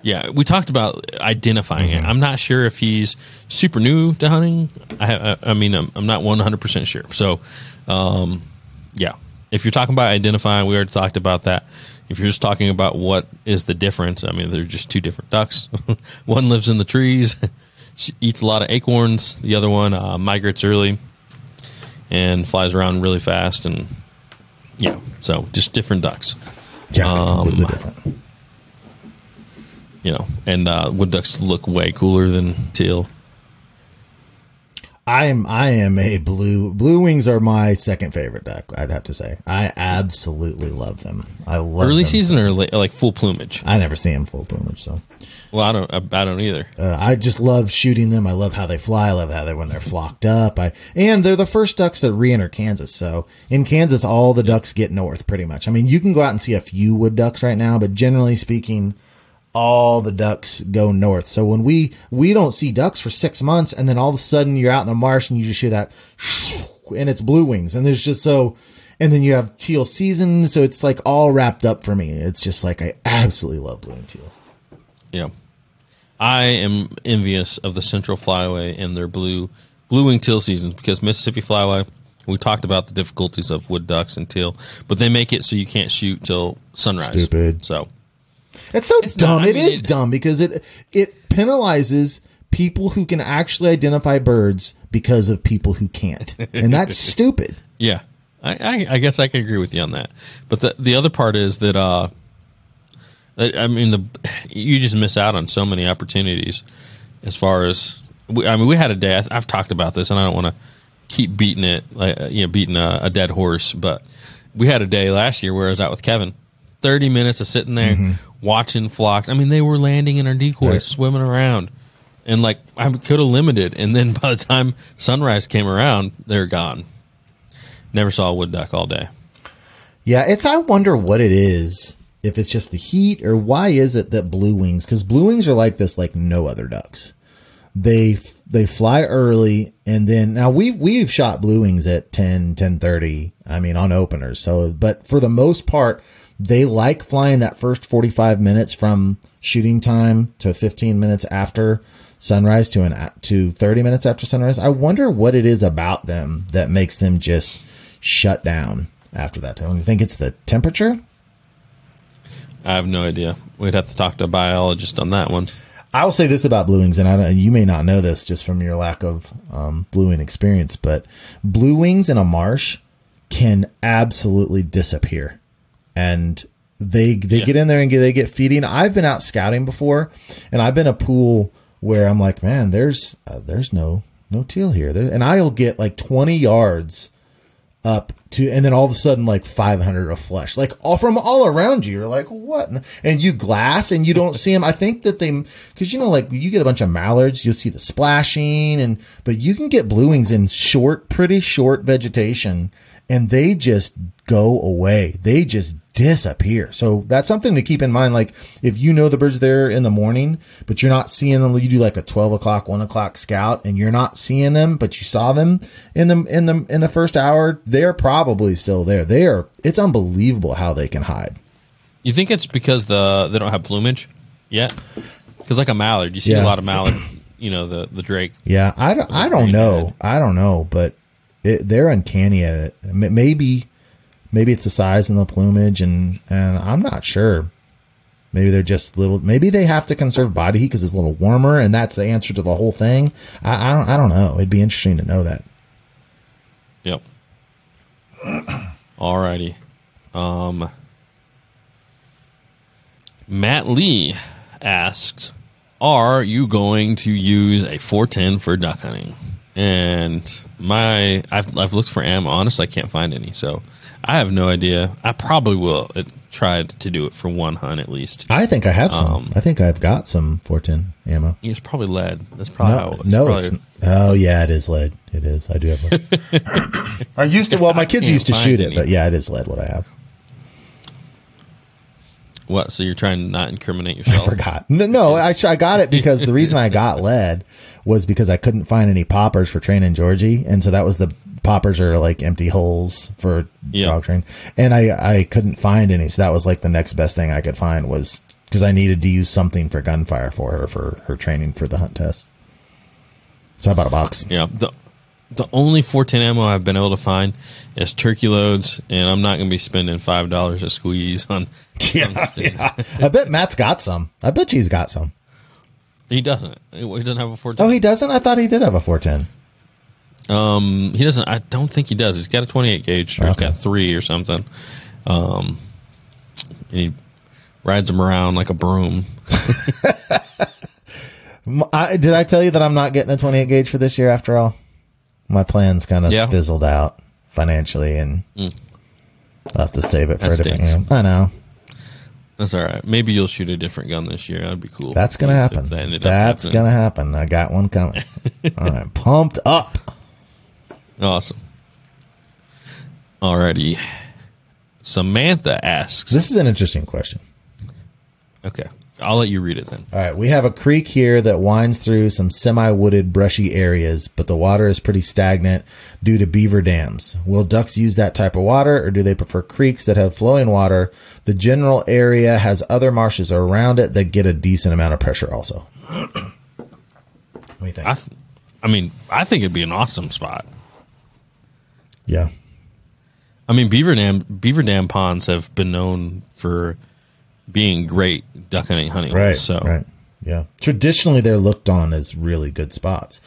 [SPEAKER 1] Yeah, we talked about identifying
[SPEAKER 2] Mm-hmm.
[SPEAKER 1] it. I'm not sure if he's super new to hunting. I, I, I mean, I'm, I'm not 100 percent sure. So, um, yeah, if you're talking about identifying, we already talked about that. If you're just talking about what is the difference, I mean, they're just two different ducks. one lives in the trees, she eats a lot of acorns. The other one uh, migrates early and flies around really fast. And yeah, so just different ducks,
[SPEAKER 2] yeah
[SPEAKER 1] Um,
[SPEAKER 2] completely different
[SPEAKER 1] you know. And uh, wood ducks look way cooler than teal.
[SPEAKER 2] I am I am a blue blue wings are my second favorite duck. I'd have to say I absolutely love them. I love
[SPEAKER 1] Early
[SPEAKER 2] them.
[SPEAKER 1] season or la- like full plumage?
[SPEAKER 2] I never see them full plumage, so
[SPEAKER 1] Well, I don't. I, I don't either.
[SPEAKER 2] uh, I just love shooting them. I love how they fly. I love how they when they're flocked up. I and they're the first ducks that re-enter Kansas. So in Kansas, all the ducks get north pretty much. I mean, you can go out and see a few wood ducks right now, but generally speaking, all the ducks go north. So when we we don't see ducks for six months, and then all of a sudden you're out in a marsh and you just hear that, and it's blue wings, and there's just so. And then you have teal season, so it's like all wrapped up for me. It's just like I absolutely love blue and teals.
[SPEAKER 1] Yeah, I am envious of the Central Flyway and their blue blue wing teal seasons because Mississippi Flyway. We talked about the difficulties of wood ducks and teal, but they make it so you can't shoot till sunrise.
[SPEAKER 2] Stupid.
[SPEAKER 1] So
[SPEAKER 2] It's so
[SPEAKER 1] It's
[SPEAKER 2] dumb.
[SPEAKER 1] not-
[SPEAKER 2] It
[SPEAKER 1] mean,
[SPEAKER 2] is
[SPEAKER 1] it-
[SPEAKER 2] dumb because it it penalizes people who can actually identify birds because of people who can't, and that's stupid.
[SPEAKER 1] yeah, I, I, I guess I can agree with you on that. But the the other part is that uh, I I mean the you just miss out on so many opportunities as far as we, I mean we had a day I've talked about this and I don't want to keep beating it like you know beating a, a dead horse but we had a day last year where I was out with Kevin 30 minutes of sitting there mm-hmm. watching flocks I mean they were landing in our decoys
[SPEAKER 2] Right.
[SPEAKER 1] swimming around and like I could have limited and then by the time sunrise came around they're gone never saw a wood duck all day
[SPEAKER 2] Yeah, it's. I wonder what it is. If it's just the heat, or why is it that blue wings? Because blue wings are like this, like no other ducks. They they fly early, and then now we've we've shot blue wings at 10, 10.30, I mean on openers. So, but for the most part, they like flying that first forty five minutes from shooting time to fifteen minutes after sunrise to an to thirty minutes after sunrise. I wonder what it is about them that makes them just shut down after that time. You think it's the temperature?
[SPEAKER 1] I have no idea. We'd have to talk to a biologist on that one.
[SPEAKER 2] I will say this about blue wings, and I don't, you may not know this just from your lack of um, blue wing experience, but blue wings in a marsh can absolutely disappear, and they they
[SPEAKER 1] Yeah.
[SPEAKER 2] get in there and get, they get feeding. I've been out scouting before, and I've been a pool where I'm like, man, there's uh, there's no no teal here, there, and I'll get like 20 yards up to and then all of a sudden like 500 of flesh like all from all around you you're like what and you glass and you don't see them i think that they because you know like you get a bunch of mallards you'll see the splashing and but you can get blue wings in short pretty short vegetation and they just go away they just disappear so that's something to keep in mind like if you know the birds there in the morning but you're not seeing them you do like a 12 o'clock 1 o'clock scout and you're not seeing them but you saw them in the in the in the first hour they're probably still there they are it's unbelievable how they can hide
[SPEAKER 1] You think it's because the they don't have plumage yet? Because like a mallard, you see
[SPEAKER 2] Yeah.
[SPEAKER 1] a lot of mallard. You know the the drake.
[SPEAKER 2] yeah i don't i don't know i don't know but it, they're uncanny at it maybe maybe it's the size and the plumage and and i'm not sure maybe they're just little maybe they have to conserve body heat because it's a little warmer and that's the answer to the whole thing i, I don't i don't know it'd be interesting to know that
[SPEAKER 1] Yep. Alrighty. Um, Matt Lee asked, "Are you going to use a 410 for duck hunting?" And my, I've I've looked for ammo. Honestly, I can't find any, so I have no idea. I probably will uh, try to do it for one hunt at least.
[SPEAKER 2] i think i have some
[SPEAKER 1] Um,
[SPEAKER 2] i think i've got some 410 ammo
[SPEAKER 1] It's probably lead. That's probably how
[SPEAKER 2] no,
[SPEAKER 1] it's
[SPEAKER 2] no
[SPEAKER 1] probably,
[SPEAKER 2] it's oh yeah it is lead it is i do have one i used to well my kids used to
[SPEAKER 1] find
[SPEAKER 2] shoot it
[SPEAKER 1] any.
[SPEAKER 2] but yeah it is lead what i have
[SPEAKER 1] what. So you're trying to not incriminate yourself?
[SPEAKER 2] I forgot. No, no, I, I got it because the reason I got lead was because I couldn't find any poppers for training Georgie, and so that was the poppers are like empty holes for
[SPEAKER 1] Yeah.
[SPEAKER 2] dog train, and I I couldn't find any, so that was like the next best thing I could find was because I needed to use something for gunfire for her for her training for the hunt test. So I bought a box.
[SPEAKER 1] Yeah. The the only 410 ammo I've been able to find is turkey loads, and I'm not going to be spending five dollars a squeeze on. tungsten.
[SPEAKER 2] Yeah, I bet Matt's got some. I bet he's got some.
[SPEAKER 1] He doesn't. He doesn't have a
[SPEAKER 2] Oh,
[SPEAKER 1] 410.
[SPEAKER 2] he doesn't. I thought he did have a 410.
[SPEAKER 1] um, he doesn't. I don't think he does. He's got a 28 gauge, or he's
[SPEAKER 2] Okay.
[SPEAKER 1] got three or something. Um, he rides them around like a broom.
[SPEAKER 2] I, did I tell you that I'm not getting a 28 gauge for this year after all? My plans kind of
[SPEAKER 1] Yeah.
[SPEAKER 2] fizzled out financially, and mm. I'll have to save it for
[SPEAKER 1] That
[SPEAKER 2] a different year. I know
[SPEAKER 1] That's all right. Maybe you'll shoot a different gun this year. That'd be cool.
[SPEAKER 2] that's gonna
[SPEAKER 1] If
[SPEAKER 2] happen.
[SPEAKER 1] that ended
[SPEAKER 2] That's gonna happen. I got one coming. I'm pumped up.
[SPEAKER 1] Awesome. Alrighty. Samantha asks.
[SPEAKER 2] This is an interesting question.
[SPEAKER 1] Okay. I'll let you read it then.
[SPEAKER 2] All right, we have a creek here that winds through some semi-wooded, brushy areas, but the water is pretty stagnant due to beaver dams. Will ducks use that type of water, or do they prefer creeks that have flowing water? The general area has other marshes around it that get a decent amount of pressure. Also, what do you think?
[SPEAKER 1] I, th- I mean, I think it'd be an awesome spot.
[SPEAKER 2] yeah,
[SPEAKER 1] I mean, beaver dam beaver dam ponds have been known for being great duck hunting hunting
[SPEAKER 2] right.
[SPEAKER 1] So
[SPEAKER 2] right, yeah. Traditionally, they're looked on as really good spots,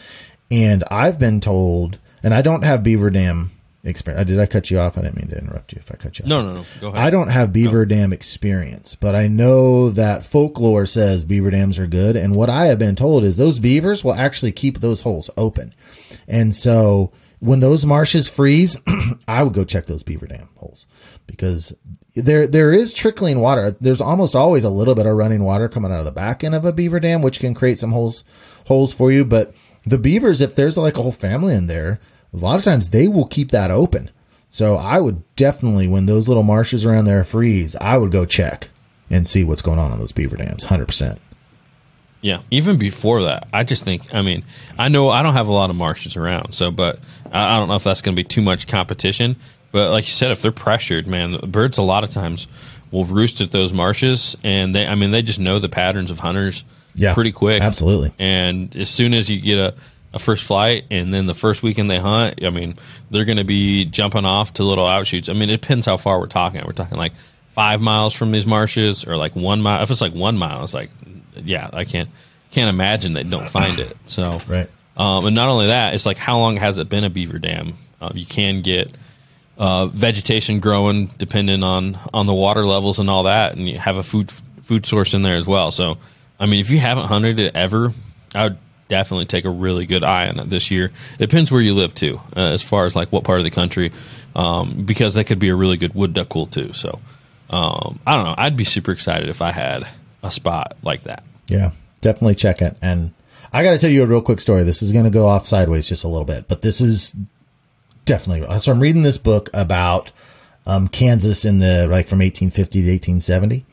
[SPEAKER 2] and I've been told, and I don't have beaver dam experience. Uh, did I cut you off? I didn't mean to interrupt you. If I cut you off,
[SPEAKER 1] No, no, no. Go ahead.
[SPEAKER 2] I don't have beaver dam experience, but I know that folklore says beaver dams are good. And what I have been told is those beavers will actually keep those holes open. And so when those marshes freeze, I would go check those beaver dam holes because there there is trickling water. There's almost always a little bit of running water coming out of the back end of a beaver dam, which can create some holes holes for you. But the beavers, if there's like a whole family in there, a lot of times they will keep that open. So I would definitely, when those little marshes around there freeze, I would go check and see what's going on on those beaver dams. Hundred percent.
[SPEAKER 1] Yeah, even before that, I just think. I mean, I know I don't have a lot of marshes around, so but I, I don't know if that's going to be too much competition. But like you said, if they're pressured, man, birds a lot of times will roost at those marshes, and they, I mean, they just know the patterns of hunters,
[SPEAKER 2] Yeah,
[SPEAKER 1] pretty quick,
[SPEAKER 2] absolutely.
[SPEAKER 1] And as soon as you get a, a first flight, and then the first weekend they hunt, I mean, they're going to be jumping off to little outshoots. I mean, it depends how far we're talking. We're talking like five miles from these marshes, or like one mile. If it's like one mile, it's like, yeah, I can't can't imagine they don't find it. So
[SPEAKER 2] Right.
[SPEAKER 1] um, and not only that, it's like how long has it been a beaver dam? Uh, you can get uh, vegetation growing depending on on the water levels and all that, and you have a food food source in there as well. So, I mean, if you haven't hunted it ever, I would definitely take a really good eye on it this year. It depends where you live too, uh, as far as like what part of the country, um, because that could be a really good wood duck pool too. So, um, I don't know. I'd be super excited if I had a spot like that.
[SPEAKER 2] Yeah, definitely check it. And I got to tell you a real quick story. This is going to go off sideways just a little bit, but this is definitely. So I'm reading this book about um, Kansas in the like from 1850 to 1870,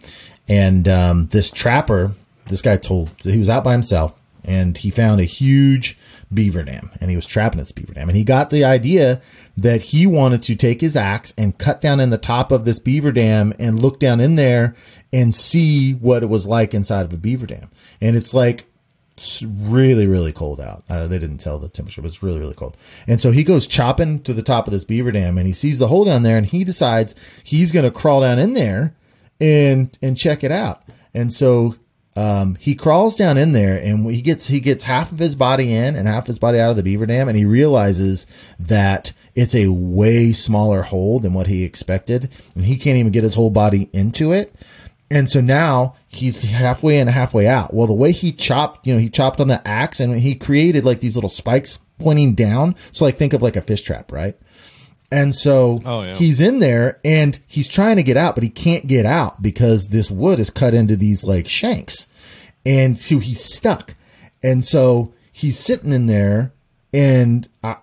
[SPEAKER 2] and um, this trapper, this guy told he was out by himself and he found a huge beaver dam and he was trapping this beaver dam. And he got the idea that he wanted to take his axe and cut down in the top of this beaver dam and look down in there and see what it was like inside of a beaver dam. And it's like it's really really cold out. Uh, they didn't tell the temperature but it's really really cold. And so he goes chopping to the top of this beaver dam and he sees the hole down there and he decides he's going to crawl down in there and and check it out. And so um, he crawls down in there and he gets he gets half of his body in and half his body out of the beaver dam and he realizes that it's a way smaller hole than what he expected and he can't even get his whole body into it and so now he's halfway in and halfway out well the way he chopped you know he chopped on the axe and he created like these little spikes pointing down so like think of like a fish trap right and so
[SPEAKER 1] Oh, yeah.
[SPEAKER 2] he's in there and he's trying to get out, but he can't get out because this wood is cut into these like shanks. And so he's stuck. And so he's sitting in there and uh,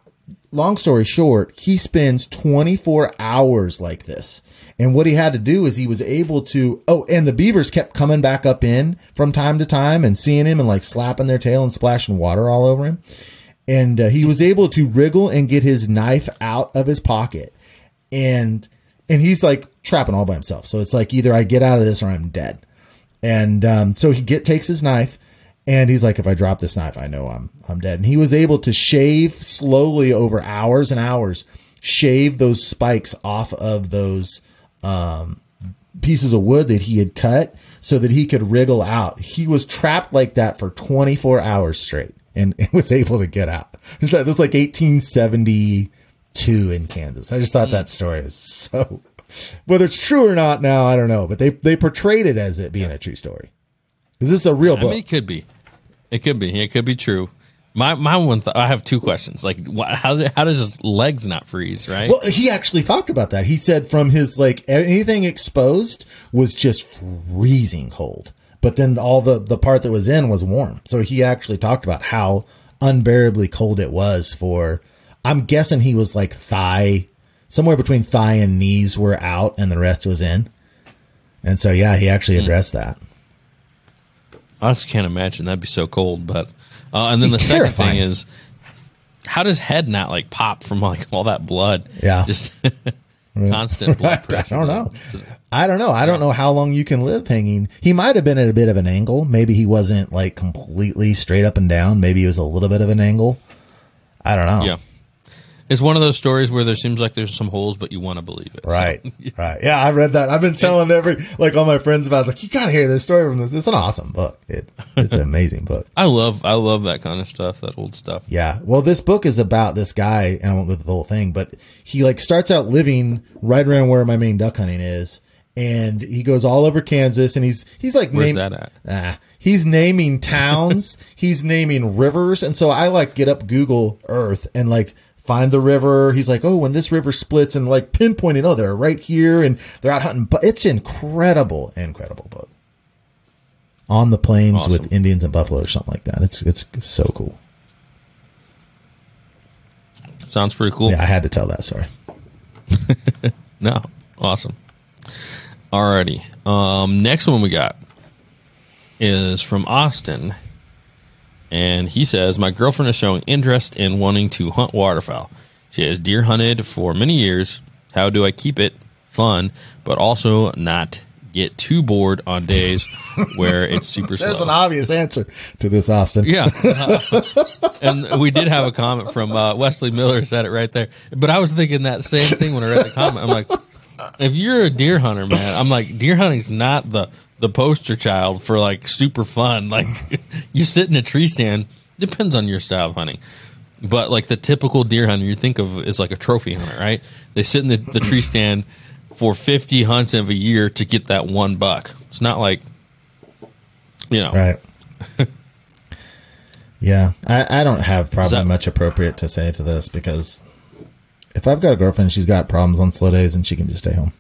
[SPEAKER 2] long story short, he spends 24 hours like this. And what he had to do is he was able to, oh, and the beavers kept coming back up in from time to time and seeing him and like slapping their tail and splashing water all over him. And uh, he was able to wriggle and get his knife out of his pocket. And and he's like trapping all by himself. So it's like either i get out of this or i'm dead. And um, so he get takes his knife and he's like if i drop this knife i know i'm i'm dead. And he was able to shave slowly over hours and hours shave those spikes off of those um, pieces of wood that he had cut so that he could wriggle out. He was trapped like that for 24 hours straight and was able to get out. This is like 1872 in Kansas. I just thought that story is so, whether it's true or not now, I don't know, but they, they portrayed it as it being a true story. Is this a real
[SPEAKER 1] I
[SPEAKER 2] book?
[SPEAKER 1] mean, it could be. It could be. It could be true. My my one. Th- I have two questions. Like, wh- how how does his legs not freeze? Right.
[SPEAKER 2] Well, he actually talked about that. He said from his like anything exposed was just freezing cold, but then all the the part that was in was warm. So he actually talked about how unbearably cold it was for. I'm guessing he was like thigh, somewhere between thigh and knees were out, and the rest was in. And so yeah, he actually hmm. addressed that.
[SPEAKER 1] I just can't imagine that'd be so cold. But uh, and then
[SPEAKER 2] Be
[SPEAKER 1] the second thing is, how does head not like pop from like all that blood?
[SPEAKER 2] Yeah.
[SPEAKER 1] just constant blood pressure.
[SPEAKER 2] I don't know. I don't know. I don't know how long you can live hanging. He might have been at a bit of an angle. Maybe he wasn't like completely straight up and down. Maybe it was a little bit of an angle. I don't know.
[SPEAKER 1] Yeah. It's one of those stories where there seems like there's some holes, but you want to believe it. So,
[SPEAKER 2] Right. right. Yeah, I read that. I've been telling every like all my friends about. I was like, you gotta hear this story from this. It's an awesome book. It, it's an amazing book.
[SPEAKER 1] I love I love that kind of stuff, that old stuff.
[SPEAKER 2] Yeah. Well, this book is about this guy, and I won't go through the whole thing, but he like starts out living right around where my main duck hunting is, and he goes all over Kansas, and he's he's like
[SPEAKER 1] Where's
[SPEAKER 2] name-
[SPEAKER 1] that at?
[SPEAKER 2] Ah, he's naming towns, he's naming rivers, and so I like get up Google Earth and like find the river. He's like, oh, when this river splits, and like pinpointing, oh, they're right here, and they're out hunting. But it's incredible, incredible book. On the plains
[SPEAKER 1] Awesome.
[SPEAKER 2] with Indians and buffalo or something like that. It's it's so cool.
[SPEAKER 1] Sounds pretty cool.
[SPEAKER 2] Yeah, I had to tell that story.
[SPEAKER 1] No, awesome. Alrighty. Um, next one we got is from Austin, and he says, "My girlfriend is showing interest in wanting to hunt waterfowl. She has deer hunted for many years. How do I keep it fun, but also not get too bored on days where it's super
[SPEAKER 2] There's
[SPEAKER 1] slow?"
[SPEAKER 2] an obvious answer to this, Austin.
[SPEAKER 1] Yeah. and we did have a comment from uh, Wesley Miller said it right there. But I was thinking that same thing when I read the comment. I'm like, if you're a deer hunter, man, I'm like, deer hunting's not the the poster child for like super fun. Like you sit in a tree stand, depends on your style of hunting. But like the typical deer hunter you think of is like a trophy hunter, right? They sit in the, the tree stand for 50 hunts of a year to get that one buck. It's not like, you know,
[SPEAKER 2] Right. yeah, I, I don't have probably
[SPEAKER 1] that-
[SPEAKER 2] much appropriate to say to this because if I've got a girlfriend, she's got problems on slow days, and she can just stay home.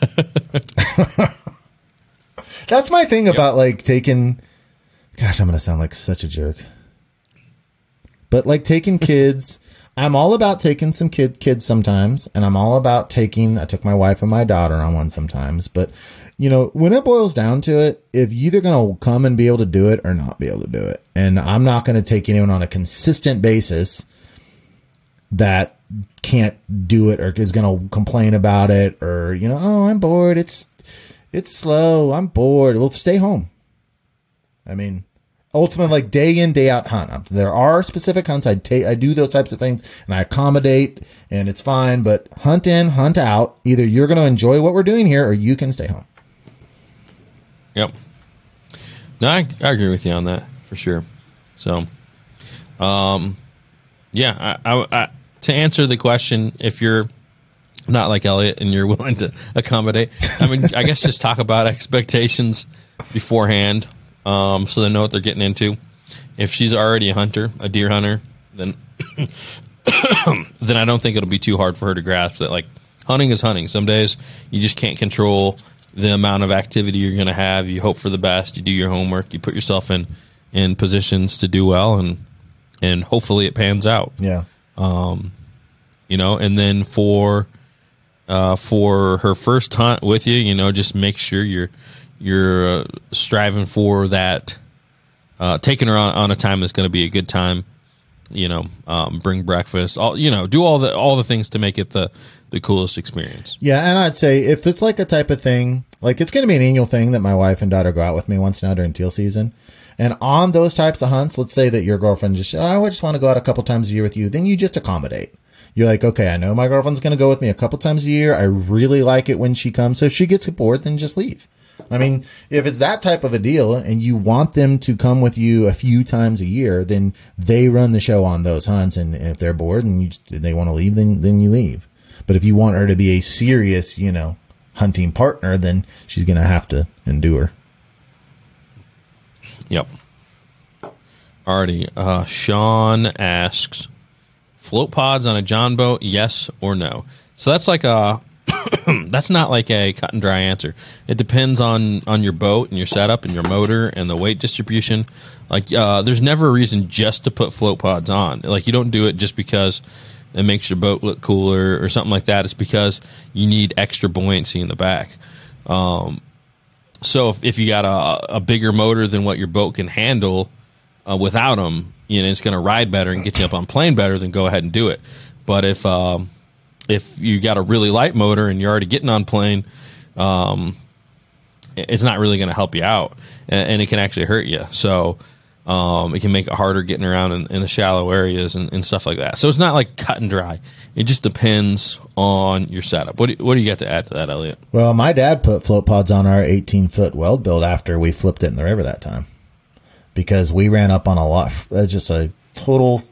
[SPEAKER 2] That's my thing about like taking. Gosh, I'm gonna sound like such a jerk. But like taking kids, I'm all about taking some kid kids sometimes, and I'm all about taking. I took my wife and my daughter on one sometimes, but you know when it boils down to it, if you're either gonna come and be able to do it or not be able to do it, and I'm not gonna take anyone on a consistent basis that can't do it or is going to complain about it or you know oh i'm bored it's it's slow. I'm bored. Well stay home. I mean ultimately like day in day out hunt. Um, there are specific hunts. I take i do those types of things and i accommodate and it's fine but hunt in hunt out. Either you're going to enjoy what we're doing here or you can stay home.
[SPEAKER 1] Yep. No, I, I agree with you on that for sure. So, um, yeah, I, I, I, to answer the question, if you're not like Elliot and you're willing to accommodate, I mean, I guess just talk about expectations beforehand, um, so they know what they're getting into. If she's already a hunter, a deer hunter, then then I don't think it'll be too hard for her to grasp that like hunting is hunting. Some days you just can't control the amount of activity you're going to have. You hope for the best. You do your homework. You put yourself in in positions to do well, and and hopefully it pans out.
[SPEAKER 2] yeah Um
[SPEAKER 1] You know, and then for uh, for her first hunt with you, you know, just make sure you're you're uh, striving for that. Uh, taking her on, on a time that's going to be a good time. You know, um, bring breakfast. All you know, do all the all the things to make it the the coolest experience.
[SPEAKER 2] Yeah, and I'd say if it's like a type of thing, like it's going to be an annual thing that my wife and daughter go out with me once now during teal season. And on those types of hunts, let's say that your girlfriend just, oh, I just want to go out a couple times a year with you, then you just accommodate. You're like, okay, I know my girlfriend's going to go with me a couple times a year. I really like it when she comes. So if she gets bored, then just leave. I mean, if it's that type of a deal and you want them to come with you a few times a year, then they run the show on those hunts. And if they're bored and you they want to leave, then, then you leave. But if you want her to be a serious, you know, hunting partner, then she's going to have to endure.
[SPEAKER 1] Yep. Alrighty. Uh, Sean asks, float pods on a John boat, yes or no? So that's like a that's not like a cut and dry answer. It depends on on your boat and your setup and your motor and the weight distribution. Like uh, there's never a reason just to put float pods on. Like you don't do it just because it makes your boat look cooler or something like that. It's because you need extra buoyancy in the back. Um, so if, if you got a, a bigger motor than what your boat can handle uh, without them, you know it's going to ride better and get you up on plane better. Then go ahead and do it. But if um, if you got a really light motor and you're already getting on plane, um, it's not really going to help you out, and, and it can actually hurt you. So Um, it can make it harder getting around in, in the shallow areas and, and, stuff like that. So it's not like cut and dry. It just depends on your setup. What do, what do you got to add to that, Elliot?
[SPEAKER 2] Well, my dad put float pods on our 18 foot Weldbilt after we flipped it in the river that time because we ran up on a lot. It's uh, just a total.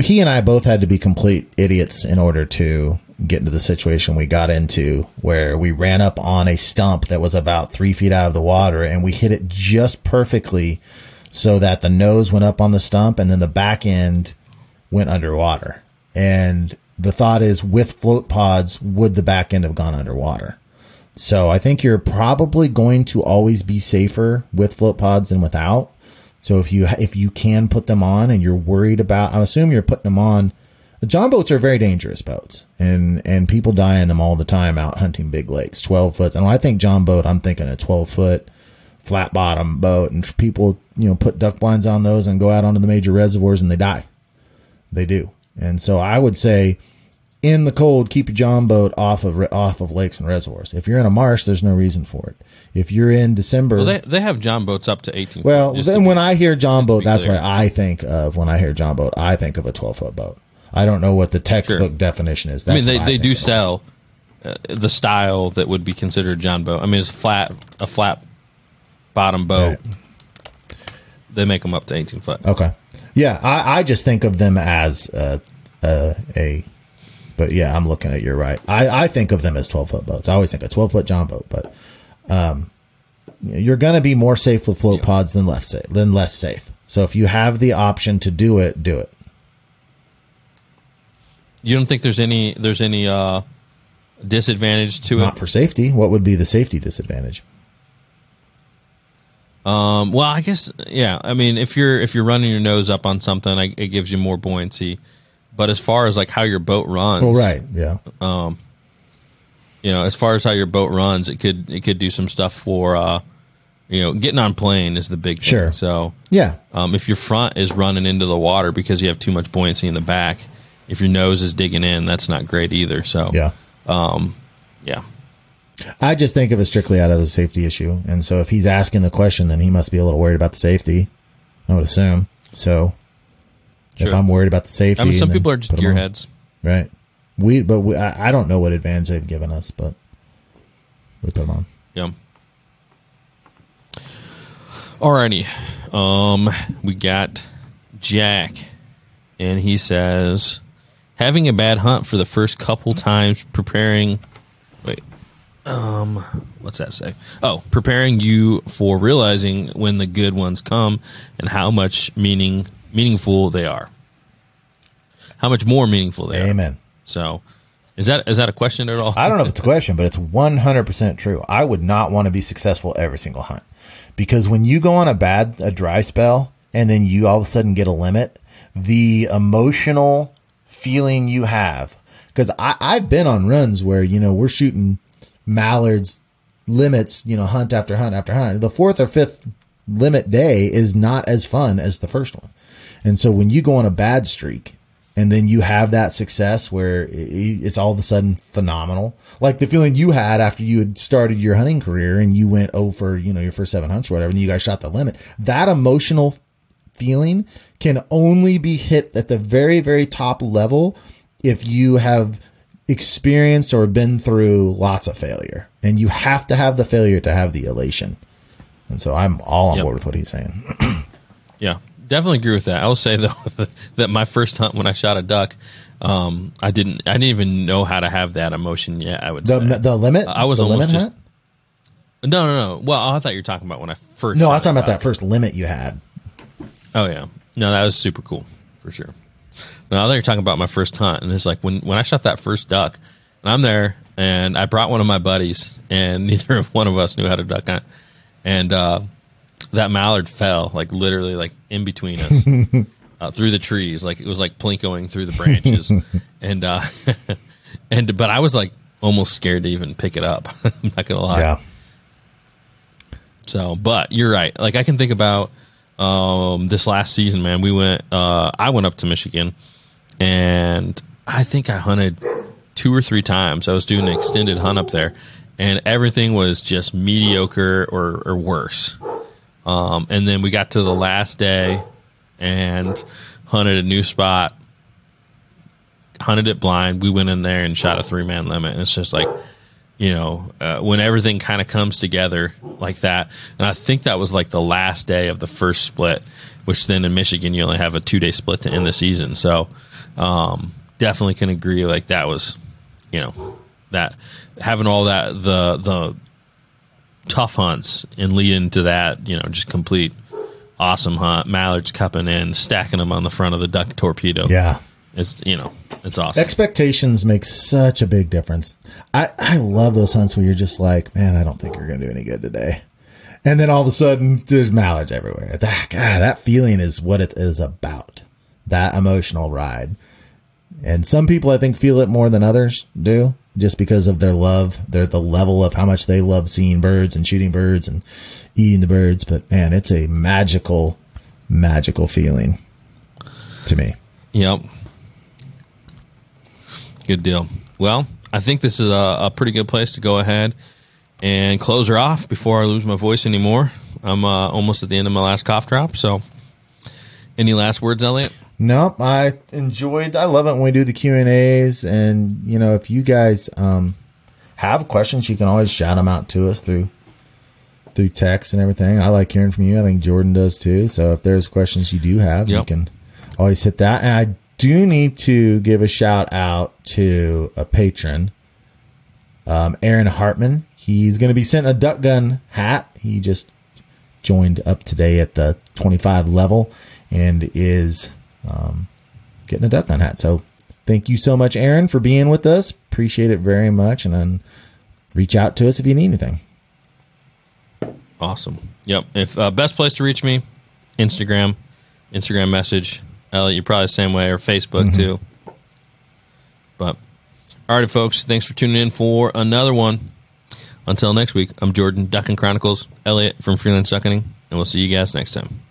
[SPEAKER 2] He and I both had to be complete idiots in order to get into the situation we got into where we ran up on a stump that was about three feet out of the water and we hit it just perfectly so that the nose went up on the stump and then the back end went underwater. And the thought is with float pods, would the back end have gone underwater? So I think you're probably going to always be safer with float pods than without. So if you if you can put them on and you're worried about, I assume you're putting them on the John boats are very dangerous boats, and and people die in them all the time out hunting big lakes, twelve foot. And when I think John boat, I'm thinking a twelve foot flat bottom boat, and people you know put duck blinds on those and go out onto the major reservoirs and they die. They do, and so I would say in the cold, keep your John boat off of off of lakes and reservoirs. If you're in a marsh, there's no reason for it. If you're in December,
[SPEAKER 1] well, they, they have John boats up to 18.
[SPEAKER 2] Well, then when I hear John boat, that's clear. what I think of. When I hear John boat, I think of a 12 foot boat. I don't know what the textbook sure. definition is.
[SPEAKER 1] That's I mean, they, they do sell uh, the style that would be considered John boat. I mean, it's flat a flat bottom boat. Right. They make them up to eighteen foot.
[SPEAKER 2] Okay, yeah, I, I just think of them as uh, uh, a. But yeah, I'm looking at you're right. I, I think of them as twelve foot boats. I always think a twelve foot John boat, but um, you're going to be more safe with float yeah. pods than less safe than less safe. So if you have the option to do it, do it.
[SPEAKER 1] You don't think there's any there's any uh, disadvantage to
[SPEAKER 2] Not
[SPEAKER 1] it?
[SPEAKER 2] Not for safety. What would be the safety disadvantage?
[SPEAKER 1] Um, well, I guess yeah. I mean, if you're if you're running your nose up on something, I, it gives you more buoyancy. But as far as like how your boat runs,
[SPEAKER 2] well, right, yeah.
[SPEAKER 1] Um, you know, as far as how your boat runs, it could it could do some stuff for uh, you know, getting on plane is the big thing.
[SPEAKER 2] Sure.
[SPEAKER 1] So
[SPEAKER 2] yeah,
[SPEAKER 1] um, if your front is running into the water because you have too much buoyancy in the back, if your nose is digging in, that's not great either. So
[SPEAKER 2] yeah,
[SPEAKER 1] um, yeah.
[SPEAKER 2] I just think of it strictly out of the safety issue, and so if he's asking the question, then he must be a little worried about the safety. I would assume. So sure. if I'm worried about the safety, I
[SPEAKER 1] mean, some people are just gearheads,
[SPEAKER 2] right? We, but we, I, I don't know what advantage they've given us, but we put them on.
[SPEAKER 1] Yeah. Alrighty, um, we got Jack, and he says having a bad hunt for the first couple times preparing wait um what's that say oh preparing you for realizing when the good ones come and how much meaning meaningful they are how much more meaningful they
[SPEAKER 2] amen. are amen
[SPEAKER 1] so is that is that a question at all
[SPEAKER 2] i don't know if it's a question but it's 100% true i would not want to be successful every single hunt because when you go on a bad a dry spell and then you all of a sudden get a limit the emotional feeling you have. Because I've been on runs where, you know, we're shooting mallards limits, you know, hunt after hunt after hunt. The fourth or fifth limit day is not as fun as the first one. And so when you go on a bad streak and then you have that success where it's all of a sudden phenomenal, like the feeling you had after you had started your hunting career and you went oh over, you know, your first seven hunts or whatever, and you guys shot the limit, that emotional feeling can only be hit at the very, very top level if you have experienced or been through lots of failure. And you have to have the failure to have the elation. And so I'm all on yep. board with what he's saying.
[SPEAKER 1] yeah, definitely agree with that. I will say though that my first hunt when I shot a duck, um, I didn't I didn't even know how to have that emotion yet. I would
[SPEAKER 2] the,
[SPEAKER 1] say
[SPEAKER 2] the limit.
[SPEAKER 1] I was
[SPEAKER 2] the
[SPEAKER 1] almost
[SPEAKER 2] limit
[SPEAKER 1] just. Hunt? No, no, no. Well, I thought you were talking about when I first.
[SPEAKER 2] No, I was talking about that first limit you had.
[SPEAKER 1] Oh yeah, no, that was super cool for sure. Now you're talking about my first hunt, and it's like when when I shot that first duck, and I'm there, and I brought one of my buddies, and neither of one of us knew how to duck hunt, and uh, that mallard fell like literally like in between us. uh, through the trees, like it was like plinkoing through the branches, and uh, and but I was like almost scared to even pick it up. I'm not gonna lie.
[SPEAKER 2] Yeah.
[SPEAKER 1] So, but you're right. Like I can think about um, this last season, man, we went. Uh, I went up to Michigan, and I think I hunted two or three times. I was doing an extended hunt up there, and everything was just mediocre or, or worse. Um, and then we got to the last day and hunted a new spot, hunted it blind. We went in there and shot a three man limit. And it's just like, you know, uh, when everything kind of comes together like that. And I think that was like the last day of the first split, which then in Michigan, you only have a two day split to end the season. So um, definitely can agree. Like that was, you know, that having all that, the, the, tough hunts and lead into that, you know, just complete awesome hunt. Mallards cupping in, stacking them on the front of the duck torpedo.
[SPEAKER 2] Yeah.
[SPEAKER 1] It's you know, it's awesome.
[SPEAKER 2] Expectations make such a big difference. I, I love those hunts where you're just like, man, I don't think you're going to do any good today. And then all of a sudden, there's mallards everywhere. That, God, that feeling is what it is about. That emotional ride. And some people, I think, feel it more than others do, just because of their love, their the level of how much they love seeing birds and shooting birds and eating the birds. But man, it's a magical, magical feeling to me.
[SPEAKER 1] Yep. Good deal. Well, I think this is a, a, pretty good place to go ahead and close her off before I lose my voice anymore. I'm uh, almost at the end of my last cough drop. So, any last words, Elliot?
[SPEAKER 2] Nope. I enjoyed. I love it when we do the Q and A's, and you know, if you guys um, have questions, you can always shout them out to us through through text and everything. I like hearing from you. I think Jordan does too. So if there's questions you do have, yep. you can always hit that. And I do need to give a shout out to a patron, um, Aaron Hartman. He's going to be sent a duck gun hat. He just joined up today at the 25 level and is um, getting a duck gun hat. So thank you so much, Aaron, for being with us. Appreciate it very much. And then reach out to us if you need anything.
[SPEAKER 1] Awesome. Yep. If uh, best place to reach me, Instagram, Instagram message. Elliot, you're probably the same way, or Facebook mm-hmm. too. But all right, folks, thanks for tuning in for another one. Until next week, I'm Jordan, Ducking Chronicles, Elliot from Freelance Ducking, and we'll see you guys next time.